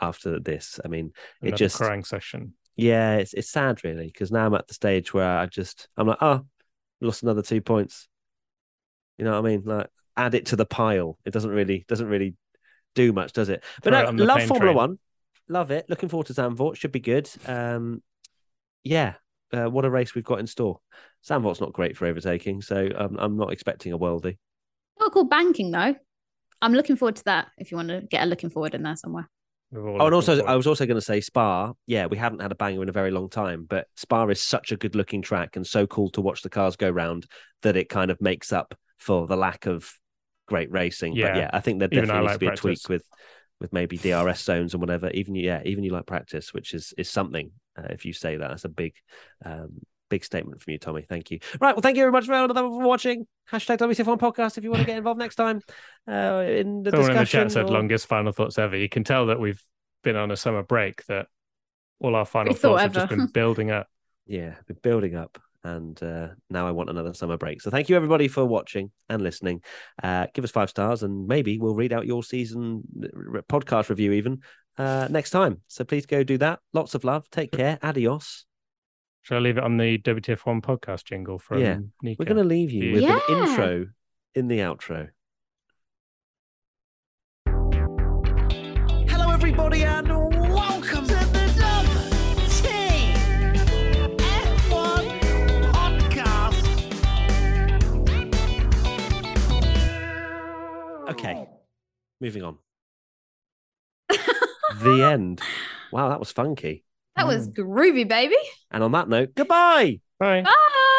after this. I mean, it just crying session. Yeah, it's it's sad really because now I'm at the stage where I just I'm like, oh, lost another two points. You know what I mean? Like add it to the pile. It doesn't really doesn't really do much, does it? But Throw it no, love Formula train. One. love it. Looking forward to Zandvoort. Should be good. Um, yeah, uh, what a race we've got in store. Zandvoort's not great for overtaking, so um, I'm not expecting a worldie. Not called banking though. I'm looking forward to that. If you want to get a looking forward in there somewhere. Oh, and also. I was also going to say Spa. Yeah, we haven't had a banger in a very long time, but Spa is such a good looking track and so cool to watch the cars go round that it kind of makes up for the lack of great racing. But Yeah. yeah, I think there definitely I needs like to be a tweak with with maybe DRS zones and whatever. Even yeah, even you like practice, which is is something. Uh, if you say that, that's a big. Um, Big statement from you, Tommy. Thank you. Right. Well, thank you very much for, for watching. Hashtag WTF1 podcast if you want to get involved next time uh, in the Someone in the discussion. chat said or- longest final thoughts ever. You can tell that we've been on a summer break that all our final We thought thoughts have just been building up. yeah, been building up, and uh, now I want another summer break. So thank you everybody for watching and listening. Uh, give us five stars, and maybe we'll read out your season r- podcast review even uh, next time. So please go do that. Lots of love. Take care. Adios. Shall I leave it on the WTF1 podcast jingle from Yeah, Nico? We're going to leave you with an intro in the outro. Hello, everybody, and welcome to the F1 podcast. Okay, moving on. the end. Wow, that was funky. That was mm. groovy, baby. And on that note, goodbye. Bye. Bye.